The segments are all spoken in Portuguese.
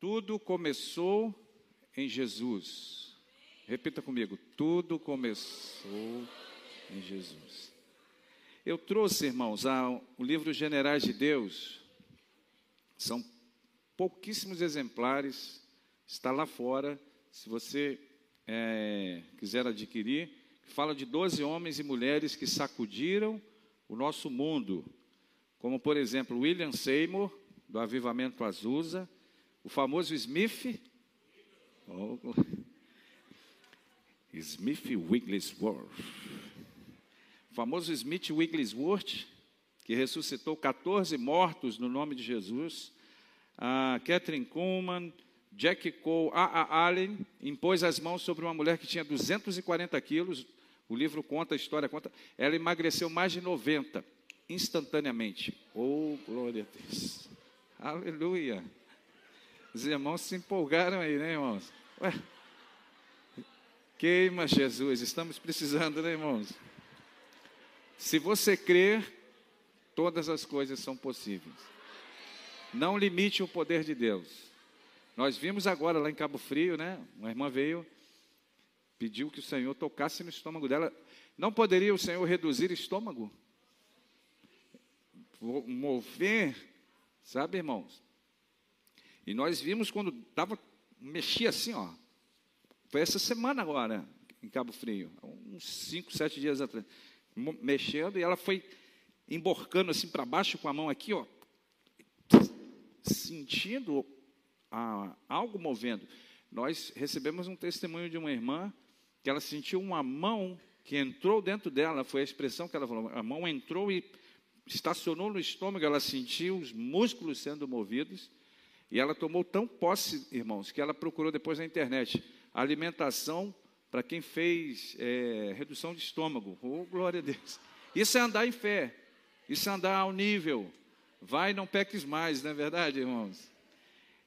Tudo começou em Jesus. Repita comigo: tudo começou em Jesus. Eu trouxe, irmãos, o livro Generais de Deus. São pouquíssimos exemplares, está lá fora. Se você é, quiser adquirir, fala de 12 homens e mulheres que sacudiram o nosso mundo, como por exemplo William Seymour, do Avivamento Azusa, o famoso Smith, oh, Smith Wigglesworth, o famoso Smith Wigglesworth, que ressuscitou 14 mortos no nome de Jesus, a Catherine Kuhlman, Jack Cole. A. Allen, impôs as mãos sobre uma mulher que tinha 240 quilos, o livro conta, a história conta, ela emagreceu mais de 90, instantaneamente. Oh, glória a Deus. Aleluia. Os irmãos se empolgaram aí, né, irmãos? Ué, queima Jesus, estamos precisando, né, irmãos? Se você crer, todas as coisas são possíveis. Não limite o poder de Deus. Nós vimos agora lá em Cabo Frio, né? Uma irmã veio, pediu que o Senhor tocasse no estômago dela. Não poderia o Senhor reduzir estômago? Mover Sabe, irmãos? E nós vimos quando tava, mexia assim, ó. Foi essa semana agora, em Cabo Frio, uns cinco, sete dias atrás. Mexendo e ela foi emborcando assim para baixo com a mão aqui, ó. Sentindo ah, algo movendo. Nós recebemos um testemunho de uma irmã que ela sentiu uma mão que entrou dentro dela, foi a expressão que ela falou. A mão entrou e estacionou no estômago, ela sentiu os músculos sendo movidos, e ela tomou tão posse, irmãos, que ela procurou depois na internet alimentação para quem fez é, redução de estômago. Oh, glória a Deus. Isso é andar em fé, isso é andar ao nível. Vai, não peques mais, não é verdade, irmãos?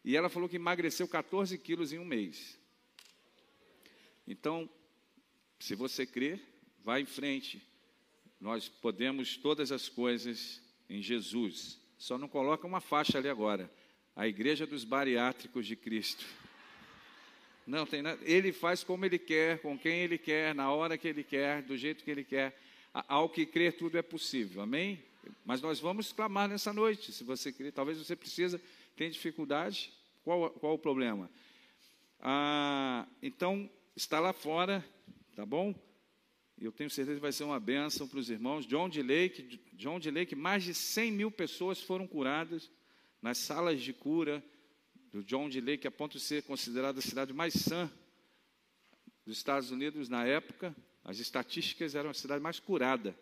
E ela falou que emagreceu 14 quilos em um mês. Então, se você crer, vá em frente nós podemos todas as coisas em Jesus. Só não coloca uma faixa ali agora. A igreja dos bariátricos de Cristo. Não tem nada. Ele faz como ele quer, com quem ele quer, na hora que ele quer, do jeito que ele quer. Ao que crer, tudo é possível. Amém? Mas nós vamos clamar nessa noite. Se você crer, talvez você precisa, tem dificuldade. Qual, qual o problema? Ah, então, está lá fora, tá bom? eu tenho certeza que vai ser uma bênção para os irmãos. John de Lake, John de Lake, mais de 100 mil pessoas foram curadas nas salas de cura do John de Lake, a ponto de ser considerada a cidade mais sã dos Estados Unidos na época. As estatísticas eram a cidade mais curada.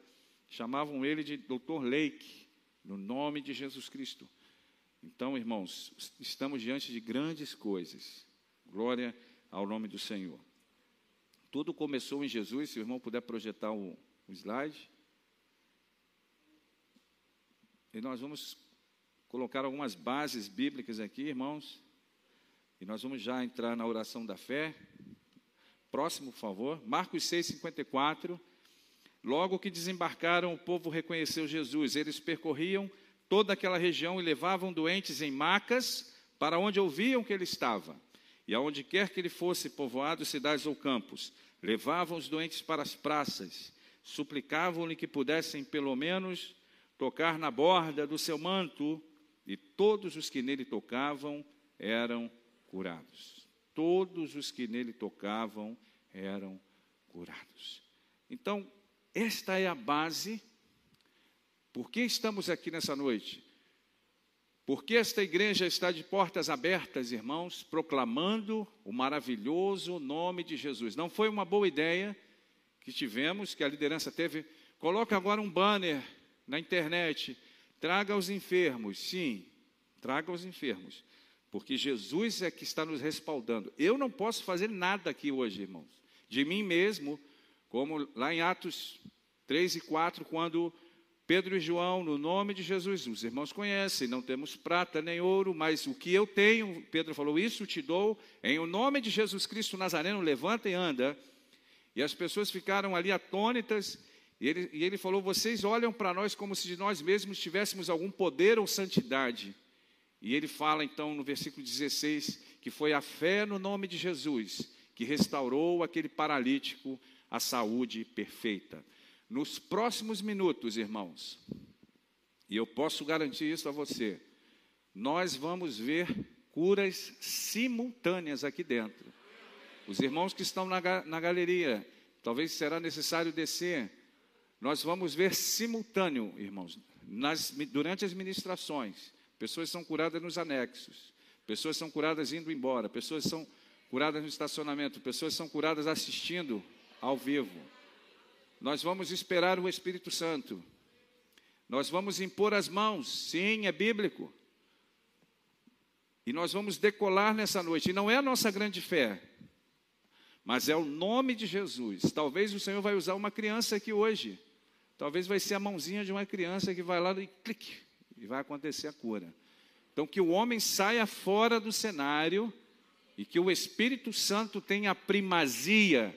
Chamavam ele de Dr. Lake, no nome de Jesus Cristo. Então, irmãos, estamos diante de grandes coisas. Glória ao nome do Senhor. Tudo começou em Jesus. Se o irmão puder projetar o, o slide. E nós vamos colocar algumas bases bíblicas aqui, irmãos. E nós vamos já entrar na oração da fé. Próximo, por favor. Marcos 6, 54. Logo que desembarcaram, o povo reconheceu Jesus. Eles percorriam toda aquela região e levavam doentes em macas para onde ouviam que ele estava. E aonde quer que ele fosse, povoado, cidades ou campos, levavam os doentes para as praças, suplicavam-lhe que pudessem, pelo menos, tocar na borda do seu manto, e todos os que nele tocavam eram curados. Todos os que nele tocavam eram curados. Então, esta é a base. Por que estamos aqui nessa noite? Porque esta igreja está de portas abertas, irmãos, proclamando o maravilhoso nome de Jesus. Não foi uma boa ideia que tivemos, que a liderança teve. Coloca agora um banner na internet. Traga os enfermos. Sim, traga os enfermos. Porque Jesus é que está nos respaldando. Eu não posso fazer nada aqui hoje, irmãos. De mim mesmo, como lá em Atos 3 e 4, quando Pedro e João, no nome de Jesus, os irmãos conhecem, não temos prata nem ouro, mas o que eu tenho, Pedro falou, isso te dou, em o nome de Jesus Cristo Nazareno, levanta e anda. E as pessoas ficaram ali atônitas, e ele, e ele falou: Vocês olham para nós como se de nós mesmos tivéssemos algum poder ou santidade. E ele fala então no versículo 16 que foi a fé no nome de Jesus que restaurou aquele paralítico à saúde perfeita. Nos próximos minutos, irmãos, e eu posso garantir isso a você, nós vamos ver curas simultâneas aqui dentro. Os irmãos que estão na, na galeria, talvez será necessário descer. Nós vamos ver simultâneo, irmãos, nas, durante as ministrações. Pessoas são curadas nos anexos, pessoas são curadas indo embora, pessoas são curadas no estacionamento, pessoas são curadas assistindo ao vivo. Nós vamos esperar o Espírito Santo. Nós vamos impor as mãos, sim, é bíblico. E nós vamos decolar nessa noite. E não é a nossa grande fé, mas é o nome de Jesus. Talvez o Senhor vai usar uma criança aqui hoje. Talvez vai ser a mãozinha de uma criança que vai lá e clique, e vai acontecer a cura. Então, que o homem saia fora do cenário e que o Espírito Santo tenha primazia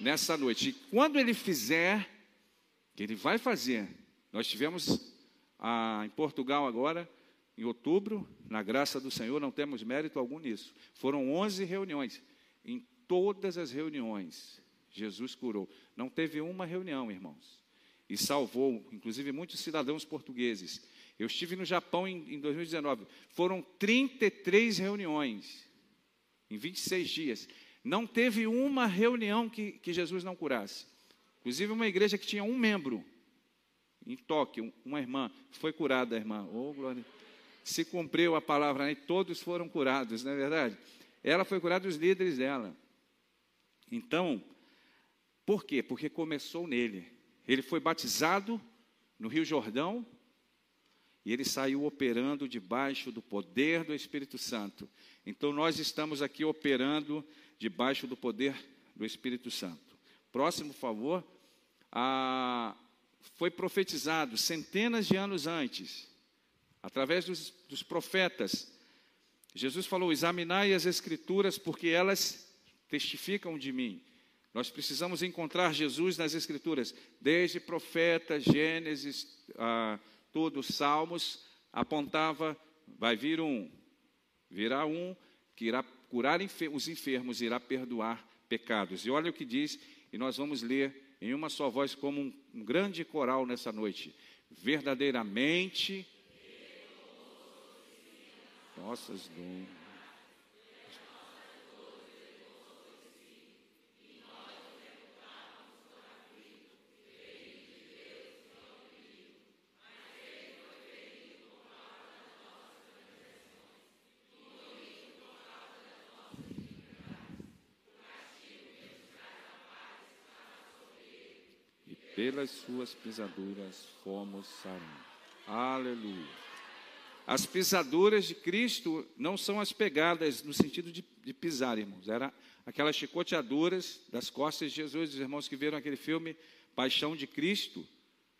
nessa noite. E quando ele fizer, que ele vai fazer, nós tivemos ah, em Portugal agora, em outubro, na graça do Senhor, não temos mérito algum nisso. Foram 11 reuniões. Em todas as reuniões, Jesus curou. Não teve uma reunião, irmãos. E salvou, inclusive, muitos cidadãos portugueses. Eu estive no Japão em, em 2019. Foram 33 reuniões em 26 dias. Não teve uma reunião que, que Jesus não curasse. Inclusive, uma igreja que tinha um membro em Tóquio, uma irmã, foi curada, a irmã. Oh, glória. Se cumpriu a palavra, né? todos foram curados, não é verdade? Ela foi curada, os líderes dela. Então, por quê? Porque começou nele. Ele foi batizado no Rio Jordão, e ele saiu operando debaixo do poder do Espírito Santo. Então nós estamos aqui operando debaixo do poder do Espírito Santo. Próximo favor, ah, foi profetizado centenas de anos antes, através dos, dos profetas. Jesus falou: examinai as Escrituras, porque elas testificam de mim. Nós precisamos encontrar Jesus nas Escrituras, desde profetas, Gênesis, ah, todos os salmos, apontava: vai vir um, virá um que irá curar os enfermos, irá perdoar pecados. E olha o que diz, e nós vamos ler em uma só voz, como um, um grande coral nessa noite. Verdadeiramente, nossas dons pelas suas pisaduras fomos sarados. Aleluia. As pisaduras de Cristo não são as pegadas no sentido de, de pisar, irmãos. Era aquelas chicoteaduras das costas de Jesus. Os irmãos que viram aquele filme Paixão de Cristo,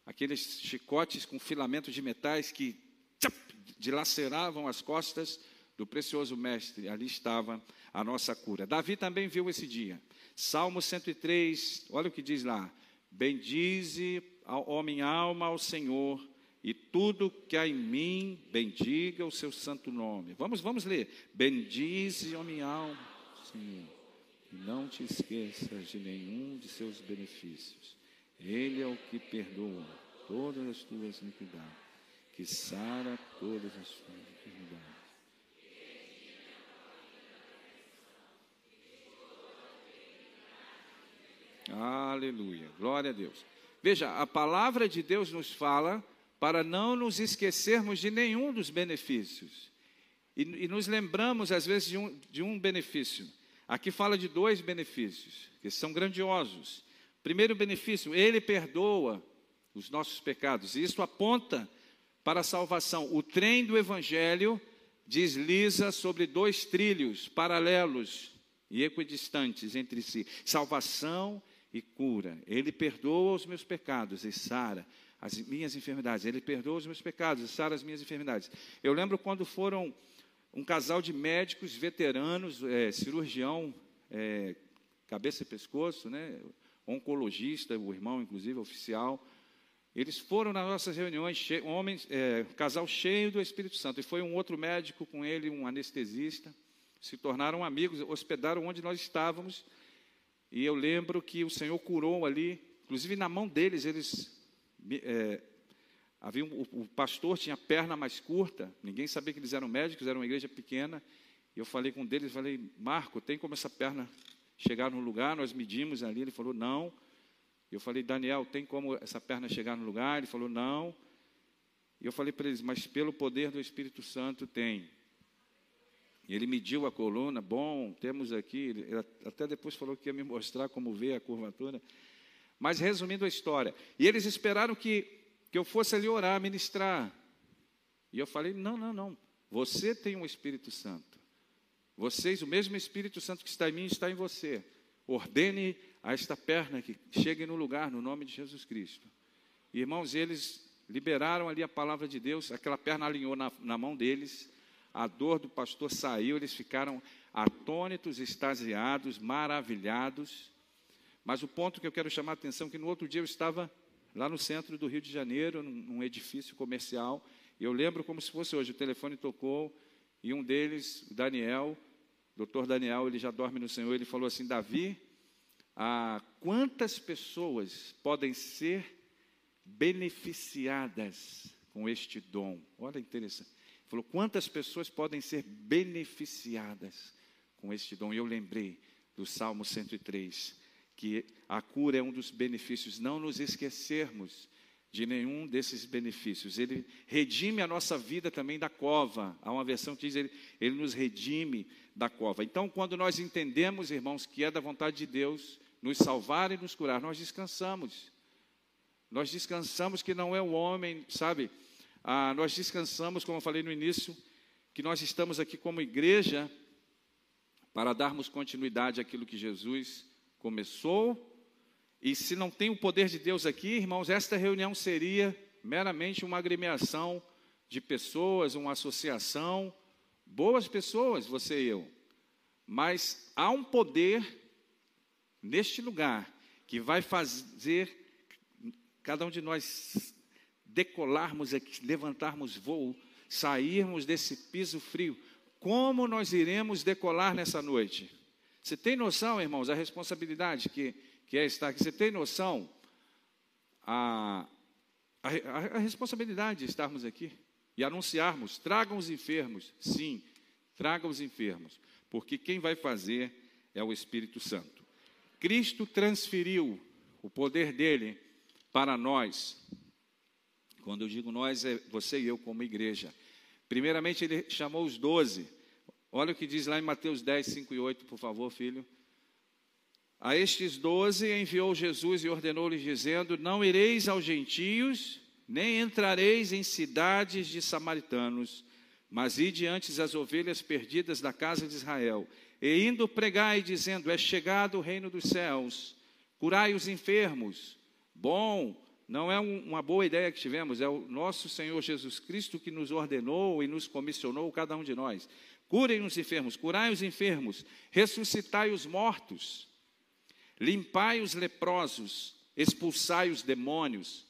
aqueles chicotes com filamentos de metais que tchap, dilaceravam as costas do precioso mestre. Ali estava a nossa cura. Davi também viu esse dia. Salmo 103, olha o que diz lá: Bendize, ó minha alma, ao Senhor, e tudo que há em mim, bendiga o seu santo nome. Vamos, vamos ler. Bendize, ó minha alma, Senhor, e não te esqueças de nenhum de seus benefícios. Ele é o que perdoa todas as tuas iniquidades, que sara todas as tuas enfermidades Aleluia. Glória a Deus. Veja, a palavra de Deus nos fala para não nos esquecermos de nenhum dos benefícios. E, e nos lembramos, às vezes, de um, de um benefício. Aqui fala de dois benefícios, que são grandiosos. Primeiro benefício, ele perdoa os nossos pecados. E isso aponta para a salvação. O trem do evangelho desliza sobre dois trilhos paralelos e equidistantes entre si: salvação e cura. Ele perdoa os meus pecados e sara as minhas enfermidades. Ele perdoa os meus pecados e sara as minhas enfermidades. Eu lembro quando foram um casal de médicos veteranos, é, cirurgião, é, cabeça e pescoço, né, oncologista, o irmão, inclusive, oficial. Eles foram nas nossas reuniões, che homens, é, casal cheio do Espírito Santo. E foi um outro médico com ele, um anestesista. Se tornaram amigos, hospedaram onde nós estávamos. E eu lembro que o Senhor curou ali, inclusive na mão deles, eles. É, havia um, o, pastor tinha perna mais curta, ninguém sabia que eles eram médicos, era uma igreja pequena. E eu falei com um deles, falei, Marco, tem como essa perna chegar no lugar? Nós medimos ali. Ele falou, não. Eu falei, Daniel, tem como essa perna chegar no lugar? Ele falou, não. E eu falei para eles, mas pelo poder do Espírito Santo tem. E ele mediu a coluna, bom, temos aqui, ele até depois falou que ia me mostrar como vê a curvatura. Mas resumindo a história, e eles esperaram que, que eu fosse ali orar, ministrar. E eu falei: não, não, não, você tem um Espírito Santo. Vocês, o mesmo Espírito Santo que está em mim, está em você. Ordene a esta perna que chegue no lugar, no nome de Jesus Cristo. Irmãos, eles liberaram ali a palavra de Deus, aquela perna alinhou na, na mão deles a dor do pastor saiu, eles ficaram atônitos, extasiados, maravilhados. Mas o ponto que eu quero chamar a atenção é que no outro dia eu estava lá no centro do Rio de Janeiro, num, num edifício comercial, e eu lembro como se fosse hoje, o telefone tocou, e um deles, o Daniel, doutor Daniel, ele já dorme no Senhor, ele falou assim, Davi, ah, quantas pessoas podem ser beneficiadas com este dom? Olha interessante. Falou: quantas pessoas podem ser beneficiadas com este dom? E eu lembrei do Salmo 103, que a cura é um dos benefícios. Não nos esquecermos de nenhum desses benefícios. Ele redime a nossa vida também da cova. Há uma versão que diz ele, ele nos redime da cova. Então, quando nós entendemos, irmãos, que é da vontade de Deus nos salvar e nos curar, nós descansamos. Nós descansamos que não é o homem, sabe? Ah, nós descansamos, como eu falei no início, que nós estamos aqui como igreja para darmos continuidade àquilo que Jesus começou. E se não tem o poder de Deus aqui, irmãos, esta reunião seria meramente uma agremiação de pessoas, uma associação, boas pessoas, você e eu. Mas há um poder neste lugar que vai fazer cada um de nós decolarmos aqui, levantarmos voo, sairmos desse piso frio, como nós iremos decolar nessa noite? Você tem noção, irmãos, a responsabilidade que, que é estar aqui? Você tem noção a, a, a responsabilidade de estarmos aqui e anunciarmos: tragam os enfermos, sim, tragam os enfermos, porque quem vai fazer é o Espírito Santo. Cristo transferiu o poder dele para nós quando eu digo nós, é você e eu como igreja. Primeiramente, ele chamou os doze. Olha o que diz lá em Mateus 10, 5 e 8, por favor, filho. A estes doze enviou Jesus e ordenou-lhes, dizendo: Não ireis aos gentios, nem entrareis em cidades de samaritanos, mas ide antes as ovelhas perdidas da casa de Israel. E indo pregai, dizendo: É chegado o reino dos céus, curai os enfermos. Bom não é um, uma boa ideia que tivemos, é o nosso Senhor Jesus Cristo que nos ordenou e nos comissionou, cada um de nós. Curem os enfermos, curai os enfermos, ressuscitai os mortos, limpai os leprosos, expulsai os demônios.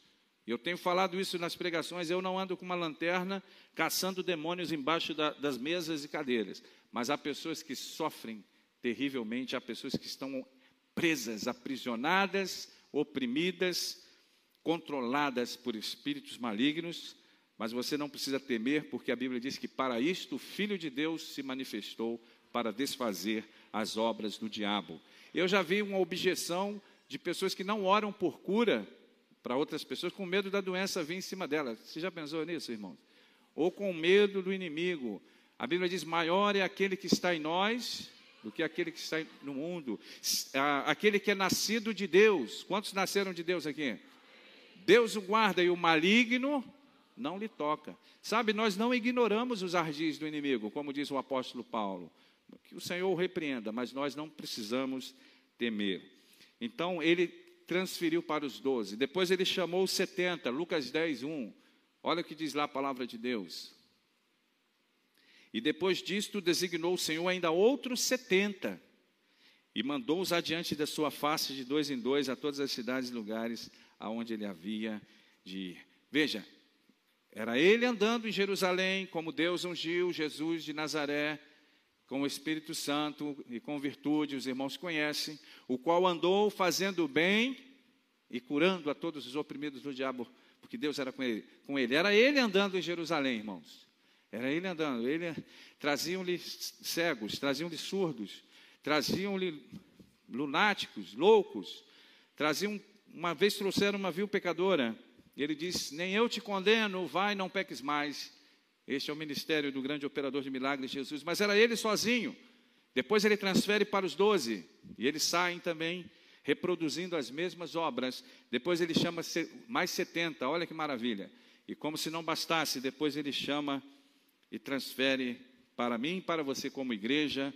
Eu tenho falado isso nas pregações, eu não ando com uma lanterna caçando demônios embaixo da, das mesas e cadeiras, mas há pessoas que sofrem terrivelmente, há pessoas que estão presas, aprisionadas, oprimidas, controladas por espíritos malignos, mas você não precisa temer, porque a Bíblia diz que para isto o Filho de Deus se manifestou para desfazer as obras do diabo. Eu já vi uma objeção de pessoas que não oram por cura para outras pessoas, com medo da doença vir em cima delas. Você já pensou nisso, irmãos? Ou com medo do inimigo. A Bíblia diz: maior é aquele que está em nós do que aquele que está no mundo. Aquele que é nascido de Deus. Quantos nasceram de Deus aqui? Deus o guarda e o maligno não lhe toca. Sabe, nós não ignoramos os ardis do inimigo, como diz o apóstolo Paulo. Que o Senhor o repreenda, mas nós não precisamos temer. Então, ele transferiu para os doze. Depois ele chamou os setenta, Lucas 10, 1. Olha o que diz lá a palavra de Deus. E depois disto designou o Senhor ainda outros setenta, e mandou-os adiante da sua face de dois em dois a todas as cidades e lugares aonde ele havia de ir. Veja, era ele andando em Jerusalém, como Deus ungiu Jesus de Nazaré, com o Espírito Santo e com virtude, os irmãos conhecem, o qual andou fazendo bem e curando a todos os oprimidos do diabo, porque Deus era com ele. Com ele. Era ele andando em Jerusalém, irmãos. Era ele andando. Ele traziam-lhe cegos, traziam-lhe surdos, traziam-lhe lunáticos, loucos, traziam uma vez trouxeram uma vil pecadora. E ele disse: Nem eu te condeno, vai, não peques mais. Este é o ministério do grande operador de milagres, Jesus. Mas era ele sozinho. Depois ele transfere para os doze. E eles saem também reproduzindo as mesmas obras. Depois ele chama mais 70. Olha que maravilha. E como se não bastasse, depois ele chama e transfere para mim e para você como igreja.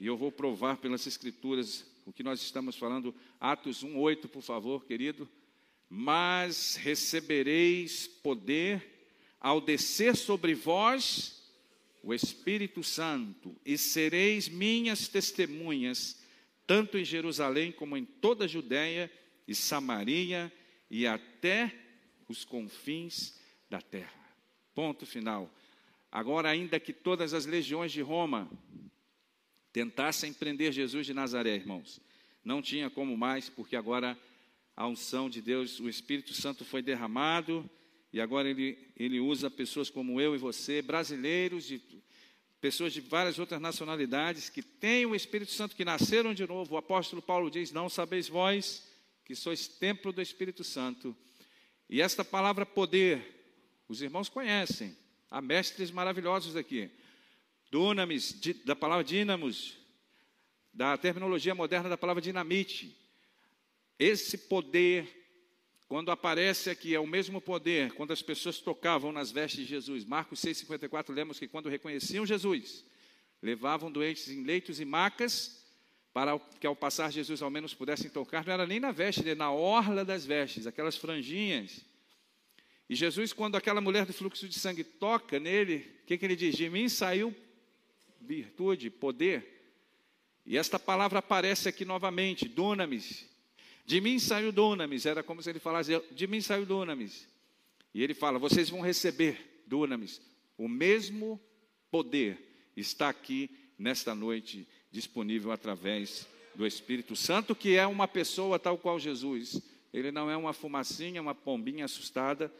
E eu vou provar pelas escrituras o que nós estamos falando. Atos 1:8, por favor, querido. Mas recebereis poder ao descer sobre vós o Espírito Santo, e sereis minhas testemunhas, tanto em Jerusalém como em toda a Judéia e Samaria e até os confins da terra. Ponto final. Agora, ainda que todas as legiões de Roma tentassem prender Jesus de Nazaré, irmãos, não tinha como mais, porque agora a unção de Deus, o Espírito Santo foi derramado e agora ele, ele usa pessoas como eu e você, brasileiros, de, pessoas de várias outras nacionalidades, que têm o Espírito Santo, que nasceram de novo. O apóstolo Paulo diz: Não sabeis vós que sois templo do Espírito Santo. E esta palavra poder, os irmãos conhecem. Há mestres maravilhosos aqui. Dunamis, da palavra dínamos, da terminologia moderna da palavra dinamite. Esse poder quando aparece aqui, é o mesmo poder, quando as pessoas tocavam nas vestes de Jesus. Marcos 6,54, lemos que quando reconheciam Jesus, levavam doentes em leitos e macas, para que ao passar Jesus ao menos pudessem tocar, não era nem na veste, era na orla das vestes, aquelas franjinhas. E Jesus, quando aquela mulher do fluxo de sangue toca nele, o que, que ele diz? De mim saiu virtude, poder. E esta palavra aparece aqui novamente, dunamis, de mim saiu dunamis, era como se ele falasse, de mim saiu dunamis. E ele fala, vocês vão receber dunamis. O mesmo poder está aqui nesta noite disponível através do Espírito Santo, que é uma pessoa tal qual Jesus. Ele não é uma fumacinha, uma pombinha assustada,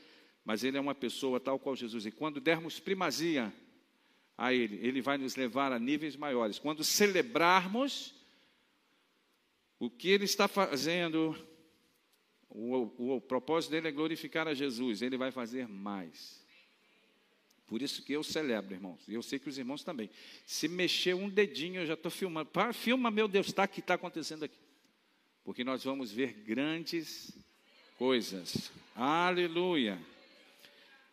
mas ele é uma pessoa tal qual Jesus. E quando dermos primazia a ele, ele vai nos levar a níveis maiores. Quando celebrarmos o que ele está fazendo, o, o, o, propósito dele é glorificar a Jesus, ele vai fazer mais. Por isso que eu celebro, irmãos, e eu sei que os irmãos também. Se mexer um dedinho, eu já estou filmando. Para, filma, meu Deus, está aqui, está acontecendo aqui. Porque nós vamos ver grandes coisas. Aleluia.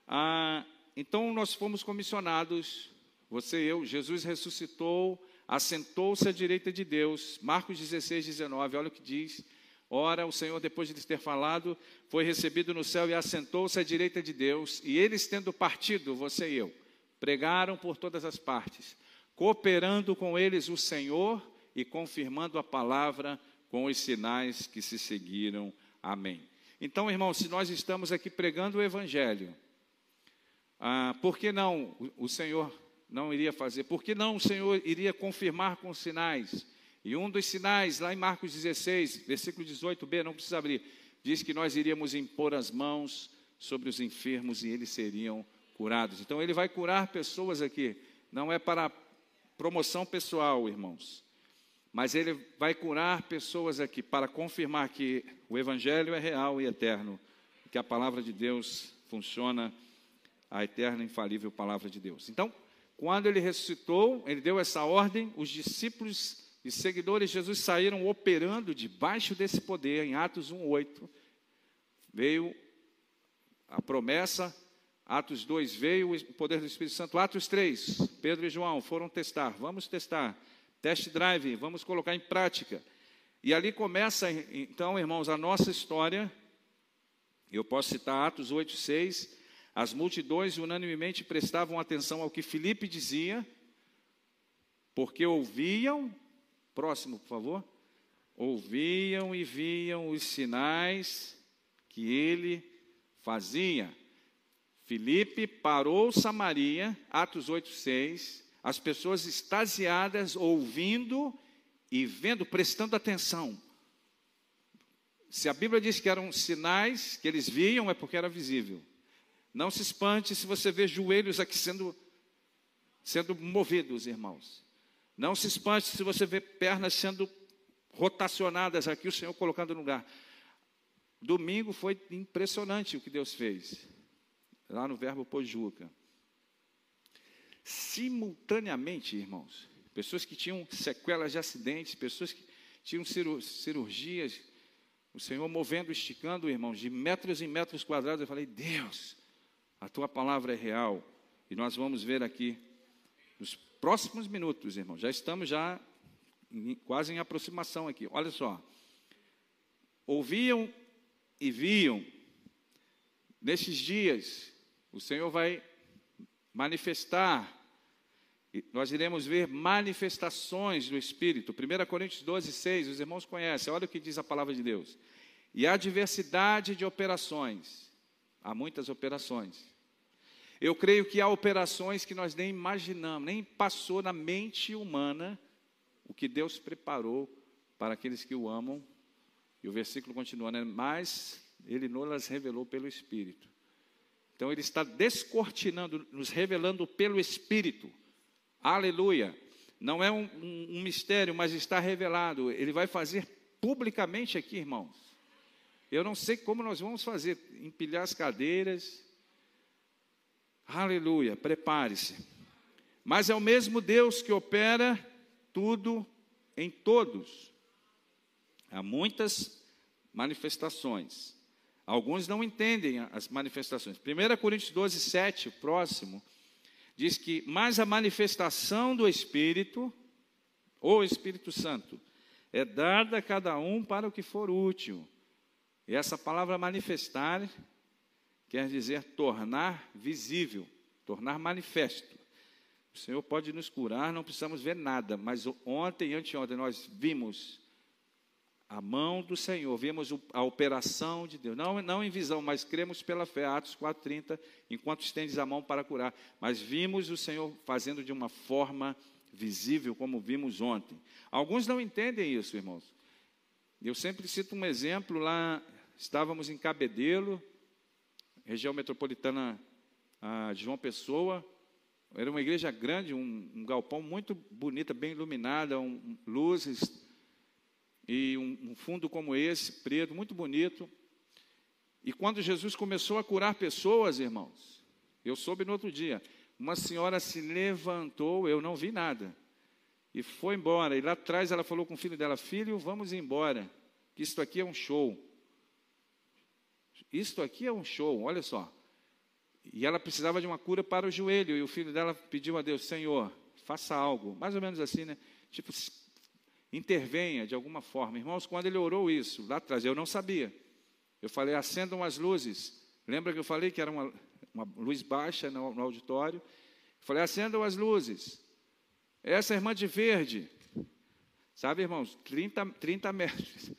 Ah, então nós fomos comissionados, você e eu, Jesus ressuscitou assentou-se à direita de Deus. Marcos 16, 19, olha o que diz. Ora, o Senhor, depois de ter falado, foi recebido no céu e assentou-se à direita de Deus. E eles, tendo partido, você e eu, pregaram por todas as partes, cooperando com eles o Senhor e confirmando a palavra com os sinais que se seguiram. Amém. Então, irmãos, se nós estamos aqui pregando o Evangelho, ah, por que não o Senhor não iria fazer. Por que não o Senhor iria confirmar com sinais? E um dos sinais, lá em Marcos 16, versículo 18b, não precisa abrir, diz que nós iríamos impor as mãos sobre os enfermos e eles seriam curados. Então ele vai curar pessoas aqui, não é para promoção pessoal, irmãos, mas ele vai curar pessoas aqui para confirmar que o evangelho é real e eterno, que a palavra de Deus funciona, a eterna e infalível palavra de Deus. Então, quando ele ressuscitou, ele deu essa ordem, os discípulos e seguidores de Jesus saíram operando debaixo desse poder, em Atos 1:8. Veio a promessa, Atos 2 veio o poder do Espírito Santo, Atos 3, Pedro e João foram testar, vamos testar. Test drive, vamos colocar em prática. E ali começa, então, irmãos, a nossa história. Eu posso citar Atos 8, 6, as multidões unanimemente prestavam atenção ao que Filipe dizia, porque ouviam, próximo, por favor, ouviam e viam os sinais que ele fazia. Filipe parou Samaria, Atos 8, 6, as pessoas extasiadas ouvindo e vendo, prestando atenção. Se a Bíblia diz que eram sinais que eles viam, é porque era visível. Não se espante se você vê joelhos aqui sendo, sendo movidos, irmãos. Não se espante se você vê pernas sendo rotacionadas aqui, o Senhor colocando no lugar. Domingo foi impressionante o que Deus fez, lá no verbo pojuca. Simultaneamente, irmãos, pessoas que tinham sequelas de acidentes, pessoas que tinham cirurgias, o Senhor movendo, esticando, irmãos, de metros em metros quadrados. Eu falei, Deus, a tua palavra é real. E nós vamos ver aqui nos próximos minutos, irmãos. Já estamos já em, quase em aproximação aqui. Olha só. Ouviam e viam. Nesses dias, o Senhor vai manifestar. Nós iremos ver manifestações do Espírito. 1 Coríntios 12, 6, os irmãos conhecem, olha o que diz a palavra de Deus. E há diversidade de operações, há muitas operações. Eu creio que há operações que nós nem imaginamos, nem passou na mente humana o que Deus preparou para aqueles que o amam. E o versículo continua, né? Mas ele nos revelou pelo Espírito. Então ele está descortinando, nos revelando pelo Espírito. Aleluia. Não é um, um, um mistério, mas está revelado. Ele vai fazer publicamente aqui, irmãos. Eu não sei como nós vamos fazer, empilhar as cadeiras. Aleluia, prepare-se. Mas é o mesmo Deus que opera tudo em todos. Há muitas manifestações. Alguns não entendem as manifestações. 1 Coríntios 12, 7, o próximo, diz que, mas a manifestação do Espírito, ou Espírito Santo, é dada a cada um para o que for útil. E essa palavra manifestar quer dizer tornar visível, tornar manifesto. O Senhor pode nos curar, não precisamos ver nada, mas ontem e anteontem nós vimos a mão do Senhor, vimos a operação de Deus, não, não em visão, mas cremos pela fé, Atos 4,30, enquanto estendes a mão para curar, mas vimos o Senhor fazendo de uma forma visível, como vimos ontem. Alguns não entendem isso, irmãos. Eu sempre cito um exemplo lá, estávamos em Cabedelo, região metropolitana ah, de João Pessoa, era uma igreja grande, um, um galpão muito bonita, bem iluminada, um, luzes, e um, um fundo como esse, preto, muito bonito. E quando Jesus começou a curar pessoas, irmãos, eu soube no outro dia, uma senhora se levantou, eu não vi nada, e foi embora. E lá atrás ela falou com o filho dela: Filho, vamos embora, que isto aqui é um show. Isto aqui é um show, olha só. E ela precisava de uma cura para o joelho, e o filho dela pediu a Deus: Senhor, faça algo, mais ou menos assim, né? Tipo, intervenha de alguma forma. Irmãos, quando ele orou isso, lá atrás, eu não sabia. Eu falei, acendam as luzes. Lembra que eu falei que era uma, uma luz baixa no, no auditório? Eu falei, acendam as luzes. Essa irmã de verde, sabe, irmãos, 30, 30 metros.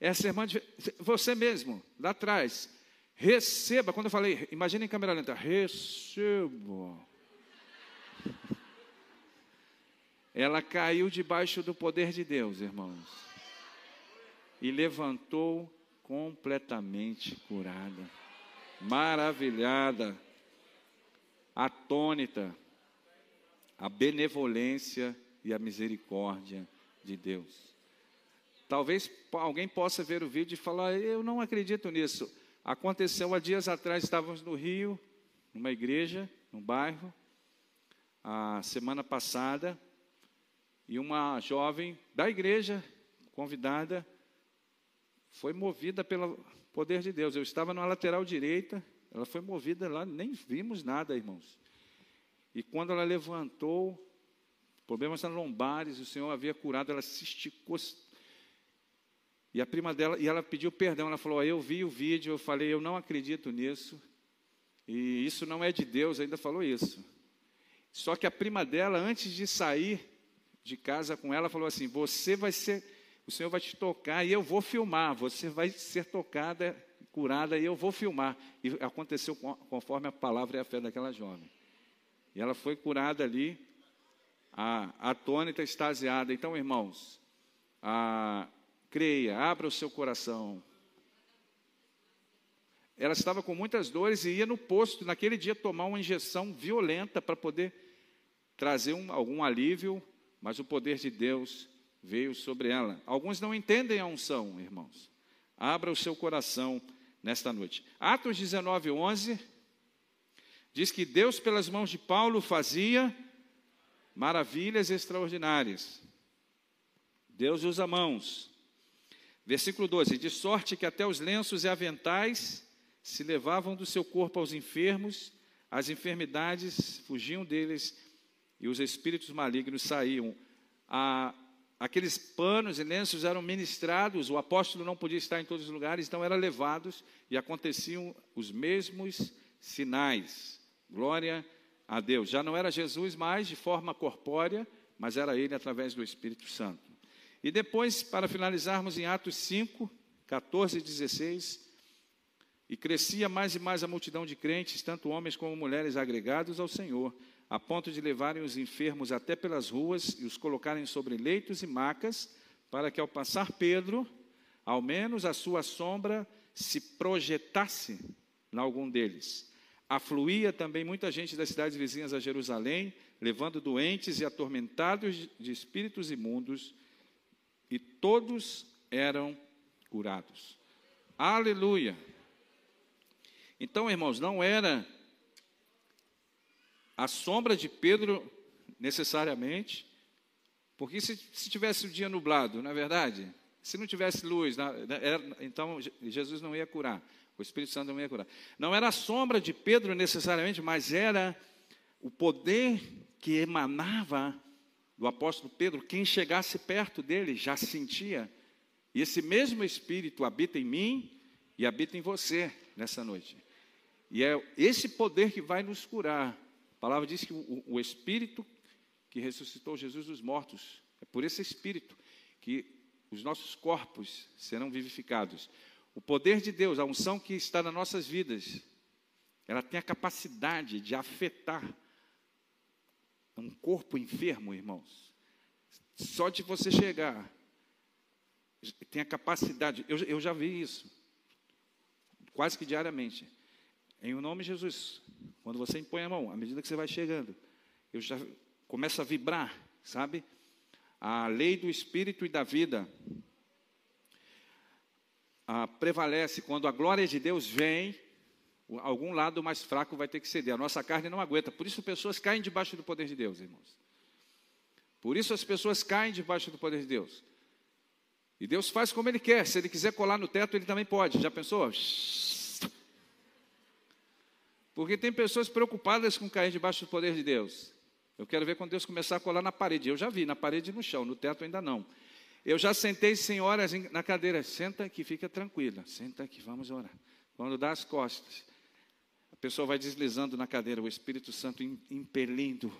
Essa irmã de você mesmo, lá atrás, receba. Quando eu falei, imagine em câmera lenta, receba ela caiu debaixo do poder de Deus, irmãos, e levantou completamente curada, maravilhada, atônita, a benevolência e a misericórdia de Deus. Talvez alguém possa ver o vídeo e falar: Eu não acredito nisso. Aconteceu há dias atrás, estávamos no Rio, numa igreja, num bairro, a semana passada, e uma jovem da igreja, convidada, foi movida pelo poder de Deus. Eu estava na lateral direita, ela foi movida lá, nem vimos nada, irmãos. E quando ela levantou, problemas nas lombares, o Senhor havia curado, ela se esticou. E a prima dela, e ela pediu perdão, ela falou: Eu vi o vídeo, eu falei, eu não acredito nisso. E isso não é de Deus, ainda falou isso. Só que a prima dela, antes de sair, de casa com ela, falou assim: Você vai ser, o Senhor vai te tocar e eu vou filmar, você vai ser tocada curada e eu vou filmar. E aconteceu conforme a palavra e a fé daquela jovem. E ela foi curada ali, atônita, extasiada. Então, irmãos, a, creia, abra o seu coração. Ela estava com muitas dores e ia no posto, naquele dia, tomar uma injeção violenta para poder trazer um, algum alívio, mas o poder de Deus veio sobre ela. Alguns não entendem a unção, irmãos. Abra o seu coração nesta noite. Atos 19, 11 diz que Deus, pelas mãos de Paulo, fazia maravilhas extraordinárias. Deus usa mãos. Versículo 12: De sorte que até os lenços e aventais se levavam do seu corpo aos enfermos, as enfermidades fugiam deles e os espíritos malignos saíam. A, aqueles panos e lenços eram ministrados, o apóstolo não podia estar em todos os lugares, então eram levados e aconteciam os mesmos sinais. Glória a Deus. Já não era Jesus mais de forma corpórea, mas era ele através do Espírito Santo. E depois, para finalizarmos em Atos 5, 14 e 16, e crescia mais e mais a multidão de crentes, tanto homens como mulheres agregados ao Senhor a ponto de levarem os enfermos até pelas ruas e os colocarem sobre leitos e macas, para que ao passar Pedro, ao menos a sua sombra se projetasse em algum deles. Afluía também muita gente das cidades vizinhas a Jerusalém, levando doentes e atormentados de espíritos imundos, e todos eram curados. Aleluia! Então, irmãos, não era a sombra de Pedro, necessariamente, porque se, se tivesse o dia nublado, não é verdade? Se não tivesse luz, então Jesus não ia curar, o Espírito Santo não ia curar. Não era a sombra de Pedro necessariamente, mas era o poder que emanava do apóstolo Pedro. Quem chegasse perto dele já sentia. E esse mesmo Espírito habita em mim e habita em você nessa noite. E é esse poder que vai nos curar a palavra diz que o, o Espírito que ressuscitou Jesus dos mortos, é por esse Espírito que os nossos corpos serão vivificados. O poder de Deus, a unção que está nas nossas vidas, ela tem a capacidade de afetar um corpo enfermo, irmãos. Só de você chegar, tem a capacidade, eu, eu já vi isso, quase que diariamente. Em o nome de Jesus, quando você impõe a mão, à medida que você vai chegando, eu já começo a vibrar, sabe? A lei do espírito e da vida a, prevalece quando a glória de Deus vem, algum lado mais fraco vai ter que ceder. A nossa carne não aguenta. Por isso pessoas caem debaixo do poder de Deus, irmãos. Por isso as pessoas caem debaixo do poder de Deus. E Deus faz como Ele quer. Se Ele quiser colar no teto, Ele também pode. Já pensou? Porque tem pessoas preocupadas com cair debaixo do poder de Deus. Eu quero ver quando Deus começar a colar na parede. Eu já vi, na parede e no chão, no teto ainda não. Eu já sentei senhoras na cadeira. Senta aqui, fica tranquila. Senta aqui, vamos orar. Quando dá as costas, pessoa vai deslizando na cadeira, o Espírito Santo impelindo.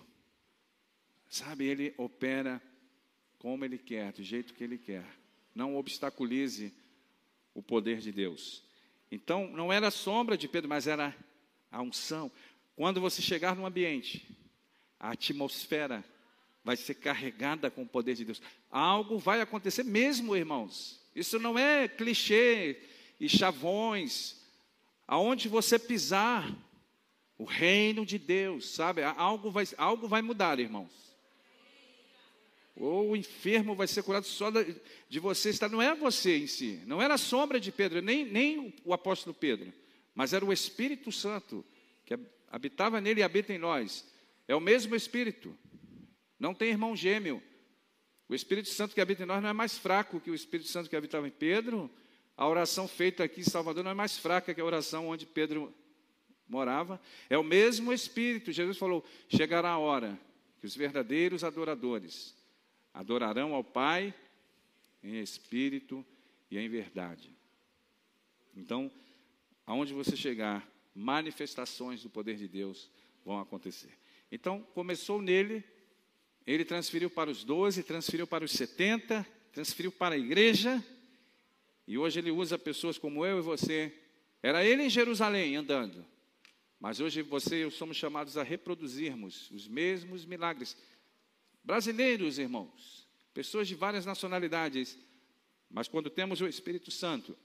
Sabe, ele opera como ele quer, do jeito que ele quer. Não obstaculize o poder de Deus. Então, não era a sombra de Pedro, mas era a unção. Quando você chegar num ambiente, a atmosfera vai ser carregada com o poder de Deus. Algo vai acontecer mesmo, irmãos. Isso não é clichê e chavões. Aonde você pisar, o reino de Deus, sabe? Algo vai, algo vai mudar, irmãos. Ou o enfermo vai ser curado só de você estar. Não é você em si, não era a sombra de Pedro, nem, nem o apóstolo Pedro mas era o Espírito Santo que habitava nele e habita em nós. É o mesmo Espírito. Não tem irmão gêmeo. O Espírito Santo que habita em nós não é mais fraco que o Espírito Santo que habitava em Pedro. A oração feita aqui em Salvador não é mais fraca que a oração onde Pedro morava. É o mesmo Espírito. Jesus falou: chegará a hora que os verdadeiros adoradores adorarão ao Pai em espírito e em verdade. Então, aonde você chegar, manifestações do poder de Deus vão acontecer. Então, começou nele, ele transferiu para os 12, transferiu para os 70, transferiu para a igreja, e hoje ele usa pessoas como eu e você Era ele em Jerusalém andando. Mas hoje você e eu somos chamados a reproduzirmos os mesmos milagres. Brasileiros, irmãos, pessoas de várias nacionalidades, mas quando temos o Espírito Santo,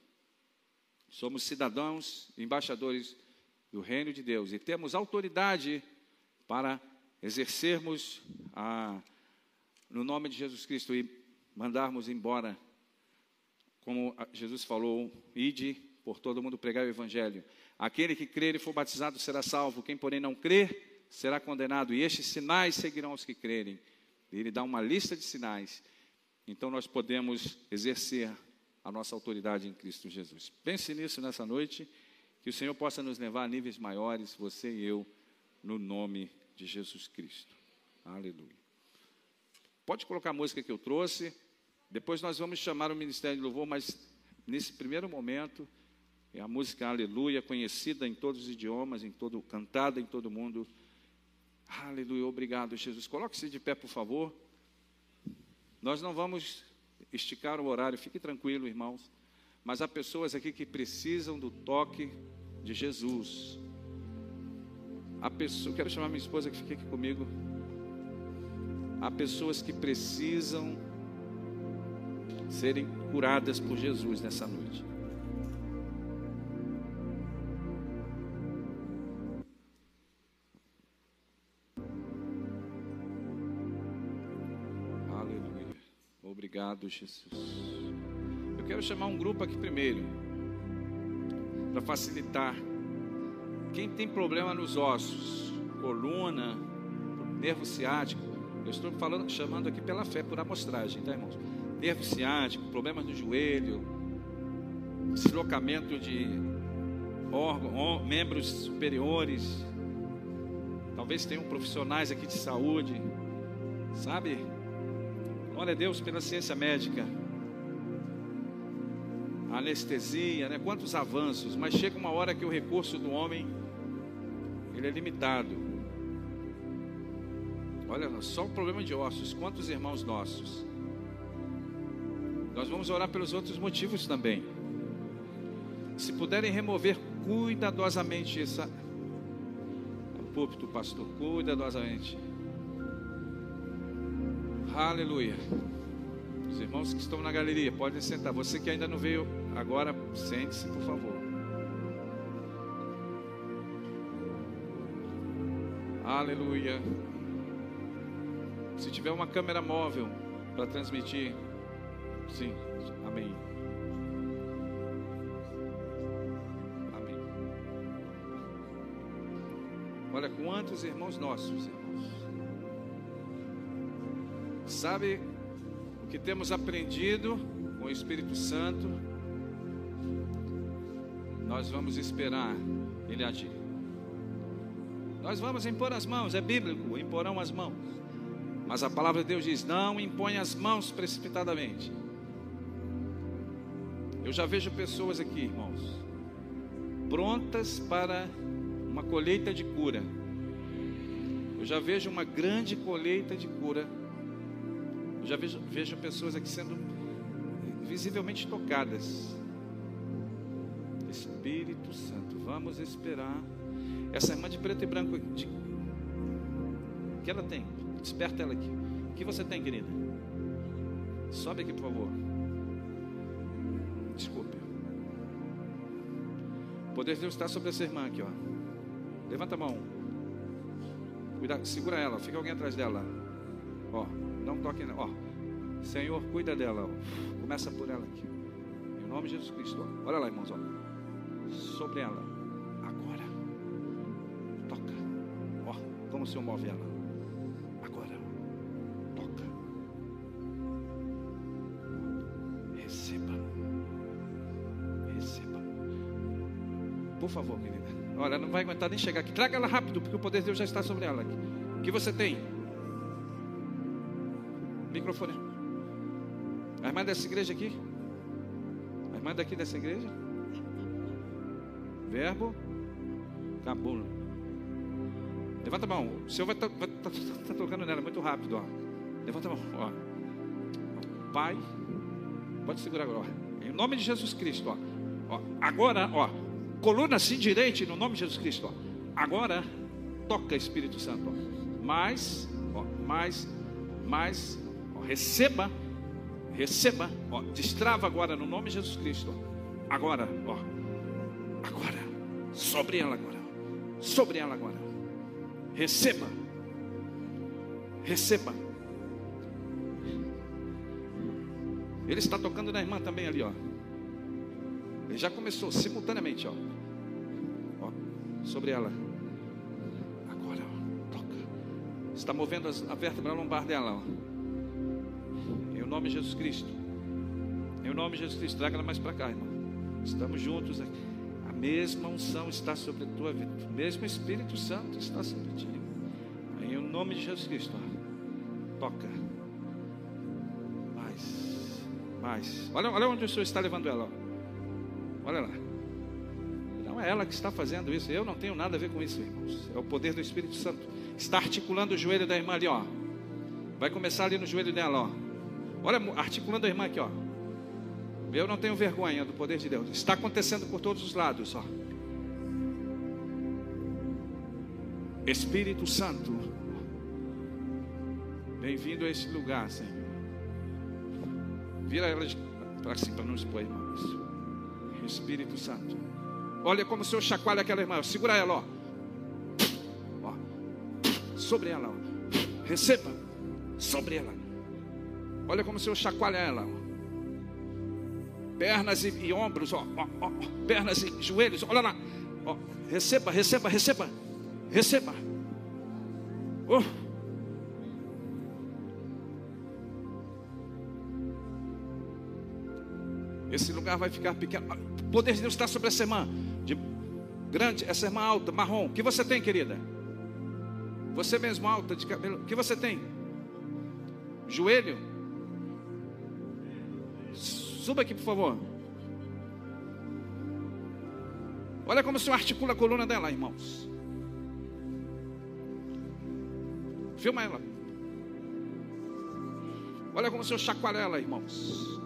somos cidadãos, embaixadores do reino de Deus e temos autoridade para exercermos a, no nome de Jesus Cristo e mandarmos embora, como Jesus falou, ide por todo mundo pregar o evangelho. Aquele que crer e for batizado será salvo, quem porém não crer será condenado, e estes sinais seguirão os que crerem. Ele dá uma lista de sinais. Então nós podemos exercer a nossa autoridade em Cristo Jesus. Pense nisso nessa noite, que o Senhor possa nos levar a níveis maiores, você e eu, no nome de Jesus Cristo. Aleluia. Pode colocar a música que eu trouxe. Depois nós vamos chamar o Ministério de Louvor, mas nesse primeiro momento é a música Aleluia, conhecida em todos os idiomas, em todo, cantada em todo mundo. Aleluia, obrigado, Jesus. Coloque-se de pé, por favor. Nós não vamos esticar o horário, fique tranquilo, irmãos. Mas há pessoas aqui que precisam do toque de Jesus. Há pessoas, quero chamar minha esposa que fique aqui comigo. Há pessoas que precisam serem curadas por Jesus nessa noite. Obrigado, Jesus. Eu quero chamar um grupo aqui primeiro, para facilitar. Quem tem problema nos ossos, coluna, nervo ciático, eu estou falando, chamando aqui pela fé, por amostragem, tá, irmãos? Nervo ciático, problemas no joelho, deslocamento de órgãos, membros superiores. Talvez tenham profissionais aqui de saúde, sabe? Glória a Deus pela ciência médica. A anestesia, né? Quantos avanços, mas chega uma hora que o recurso do homem ele é limitado. Olha, só o problema de ossos. Quantos irmãos nossos? Nós vamos orar pelos outros motivos também. Se puderem remover cuidadosamente essa o púlpito, pastor, cuidadosamente Aleluia. Os irmãos que estão na galeria, podem sentar. Você que ainda não veio agora, sente-se, por favor. Aleluia. Se tiver uma câmera móvel para transmitir, sim, amém. Amém. Olha quantos irmãos nossos, irmãos Sabe o que temos aprendido com o Espírito Santo? Nós vamos esperar Ele agir. Nós vamos impor as mãos, é bíblico, imporão as mãos. Mas a palavra de Deus diz: não impõe as mãos precipitadamente. Eu já vejo pessoas aqui, irmãos, prontas para uma colheita de cura. Eu já vejo uma grande colheita de cura eu já vejo, vejo pessoas aqui sendo visivelmente tocadas. Espírito Santo, vamos esperar. Essa irmã de preto e branco, de... que ela tem? Desperta ela aqui. O que você tem, querida? Sobe aqui, por favor. Desculpe. O poder de Deus está sobre essa irmã aqui, ó. Levanta a mão. Cuida, segura ela, fica alguém atrás dela. Ó. Não toque, ó. Senhor, cuida dela. Ó. Começa por ela aqui. Em nome de Jesus Cristo. Ó. Olha lá, irmãos, ó. Sobre ela. Agora. Toca. Ó, como o Senhor move ela. Por favor, querida. Olha, não vai aguentar nem chegar aqui. Traga ela rápido, porque o poder de Deus já está sobre ela. O que você tem? Microfone. A irmã dessa igreja aqui? A irmã daqui dessa igreja? Verbo Cabulo. Levanta a mão. O Senhor vai estar tá, tá, tá, tocando nela muito rápido. Ó. Levanta a mão. Ó. Pai, pode segurar agora. Em nome de Jesus Cristo. Ó. ó. Agora, ó. Coluna se endireite no nome de Jesus Cristo. Ó. Agora, toca Espírito Santo. Ó. Mais, ó, mais, mais. Receba, receba. Ó, destrava agora no nome de Jesus Cristo. Ó. Agora, ó. Agora. Sobre ela agora. Sobre ela agora. Receba. Receba. Ele está tocando na irmã também ali, ó. Ele já começou simultaneamente, ó sobre ela. Agora, ó, toca. Está movendo a vértebra lombar dela, ó. Em nome de Jesus Cristo. Em nome de Jesus Cristo. Traga ela mais para cá, irmão. Estamos juntos aqui. A mesma unção está sobre a tua vida. O mesmo Espírito Santo está sobre ti. Em nome de Jesus Cristo. Ó. Toca. Mais. Mais. Olha, olha onde o Senhor está levando ela. Olha lá. É ela que está fazendo isso. Eu não tenho nada a ver com isso, irmãos. É o poder do Espírito Santo. Está articulando o joelho da irmã ali, ó. Vai começar ali no joelho dela, ó. Olha, articulando a irmã aqui, ó. Eu não tenho vergonha do poder de Deus. Está acontecendo por todos os lados, ó. Espírito Santo, bem-vindo a esse lugar, Senhor. Vira ela para cima para não expor, irmãos. Espírito Santo. Olha como o Senhor chacoalha aquela irmã. Segura ela, ó. ó. Sobre ela, ó. Receba. Sobre ela. Olha como o Senhor chacoalha ela. Ó. Pernas e, e ombros, ó, ó, ó, Pernas e joelhos. Olha lá. Ó. Receba, receba, receba. Receba. Oh. Esse lugar vai ficar pequeno. O poder de Deus está sobre essa irmã. De grande, essa irmã alta, marrom. O que você tem, querida? Você mesmo alta, de cabelo. O que você tem? Joelho? Suba aqui, por favor. Olha como o Senhor articula a coluna dela, irmãos. Filma ela. Olha como o Senhor chacoalha ela, irmãos.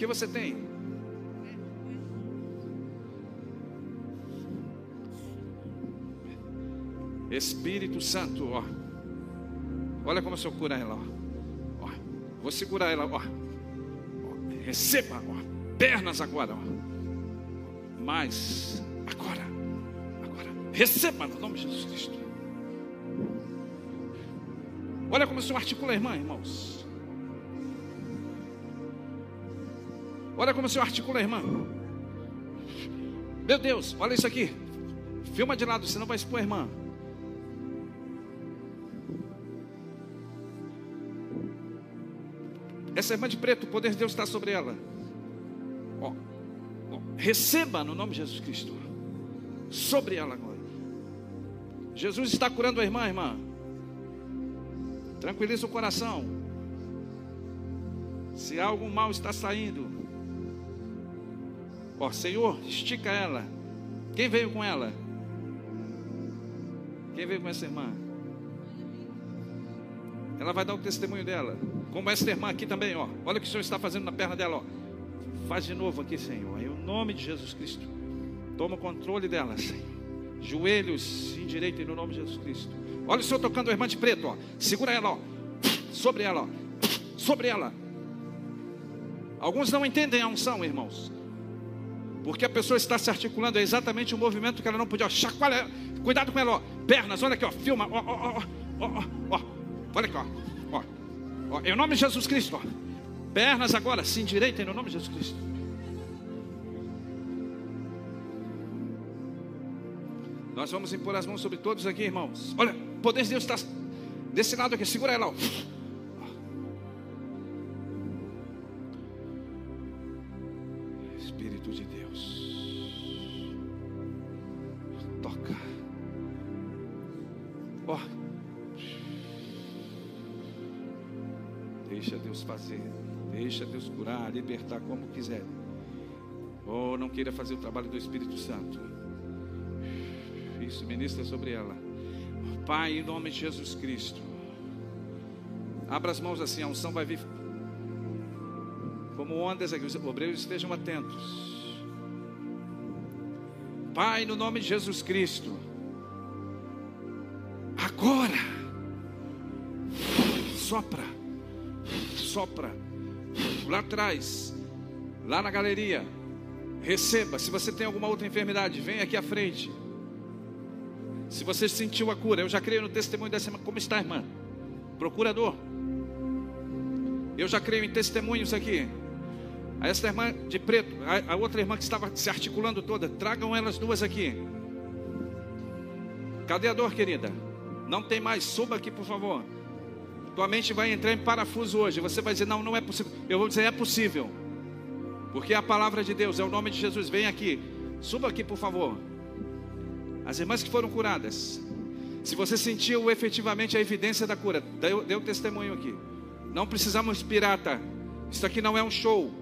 Que você tem? Espírito Santo, ó. Olha como Senhor cura ela, ó. ó. Vou segurar ela, ó. ó. Receba, ó. Pernas agora, ó. Mais agora. Agora. Receba no nome de Jesus Cristo. Olha como o Senhor articula a irmã, irmãos. Olha como o Senhor articula irmã. Meu Deus, olha isso aqui. Filma de lado, senão vai expor a irmã. Essa irmã de preto, o poder de Deus está sobre ela. Ó, ó, receba no nome de Jesus Cristo. Sobre ela agora. Jesus está curando a irmã, irmã. Tranquiliza o coração. Se algo mal está saindo, Ó, Senhor, estica ela. Quem veio com ela? Quem veio com essa irmã? Ela vai dar o testemunho dela. Como essa irmã aqui também, ó. Olha o que o Senhor está fazendo na perna dela, ó. Faz de novo aqui, Senhor. Em nome de Jesus Cristo. Toma o controle dela, Senhor. Joelhos se endireitem no nome de Jesus Cristo. Olha o Senhor tocando a irmã de preto, ó. Segura ela, ó. Sobre ela, ó. Sobre ela. Alguns não entendem a unção, irmãos. Porque a pessoa está se articulando, é exatamente o movimento que ela não podia. Chacoalha, cuidado com ela, ó. Pernas, olha aqui, ó. Filma, ó, ó, ó, ó. Olha aqui, ó. ó. ó. Em nome de Jesus Cristo, ó. Pernas agora, se endireitem no nome de Jesus Cristo. Nós vamos impor as mãos sobre todos aqui, irmãos. Olha, o poder de Deus está desse lado aqui. Segura ela, ó. Curar, libertar como quiser. Ou oh, não queira fazer o trabalho do Espírito Santo. Isso, ministra sobre ela. Pai, em nome de Jesus Cristo. Abra as mãos assim, a unção vai vir como ondas aqui. Os obreiros estejam atentos. Pai, no nome de Jesus Cristo, agora, sopra, sopra, lá atrás, lá na galeria, receba. Se você tem alguma outra enfermidade, vem aqui à frente. Se você sentiu a cura, eu já creio no testemunho dessa irmã. Como está, irmã? Procurador. Eu já creio em testemunhos aqui. Essa irmã de preto, a, a outra irmã que estava se articulando toda, tragam elas duas aqui. Cadê a dor, querida? Não tem mais, suba aqui, por favor. Tua mente vai entrar em parafuso hoje. Você vai dizer: Não, não é possível. Eu vou dizer: É possível. Porque é a palavra de Deus, é o nome de Jesus. Vem aqui, suba aqui, por favor. As irmãs que foram curadas. Se você sentiu efetivamente a evidência da cura, dê um testemunho aqui. Não precisamos pirata. Isso aqui não é um show.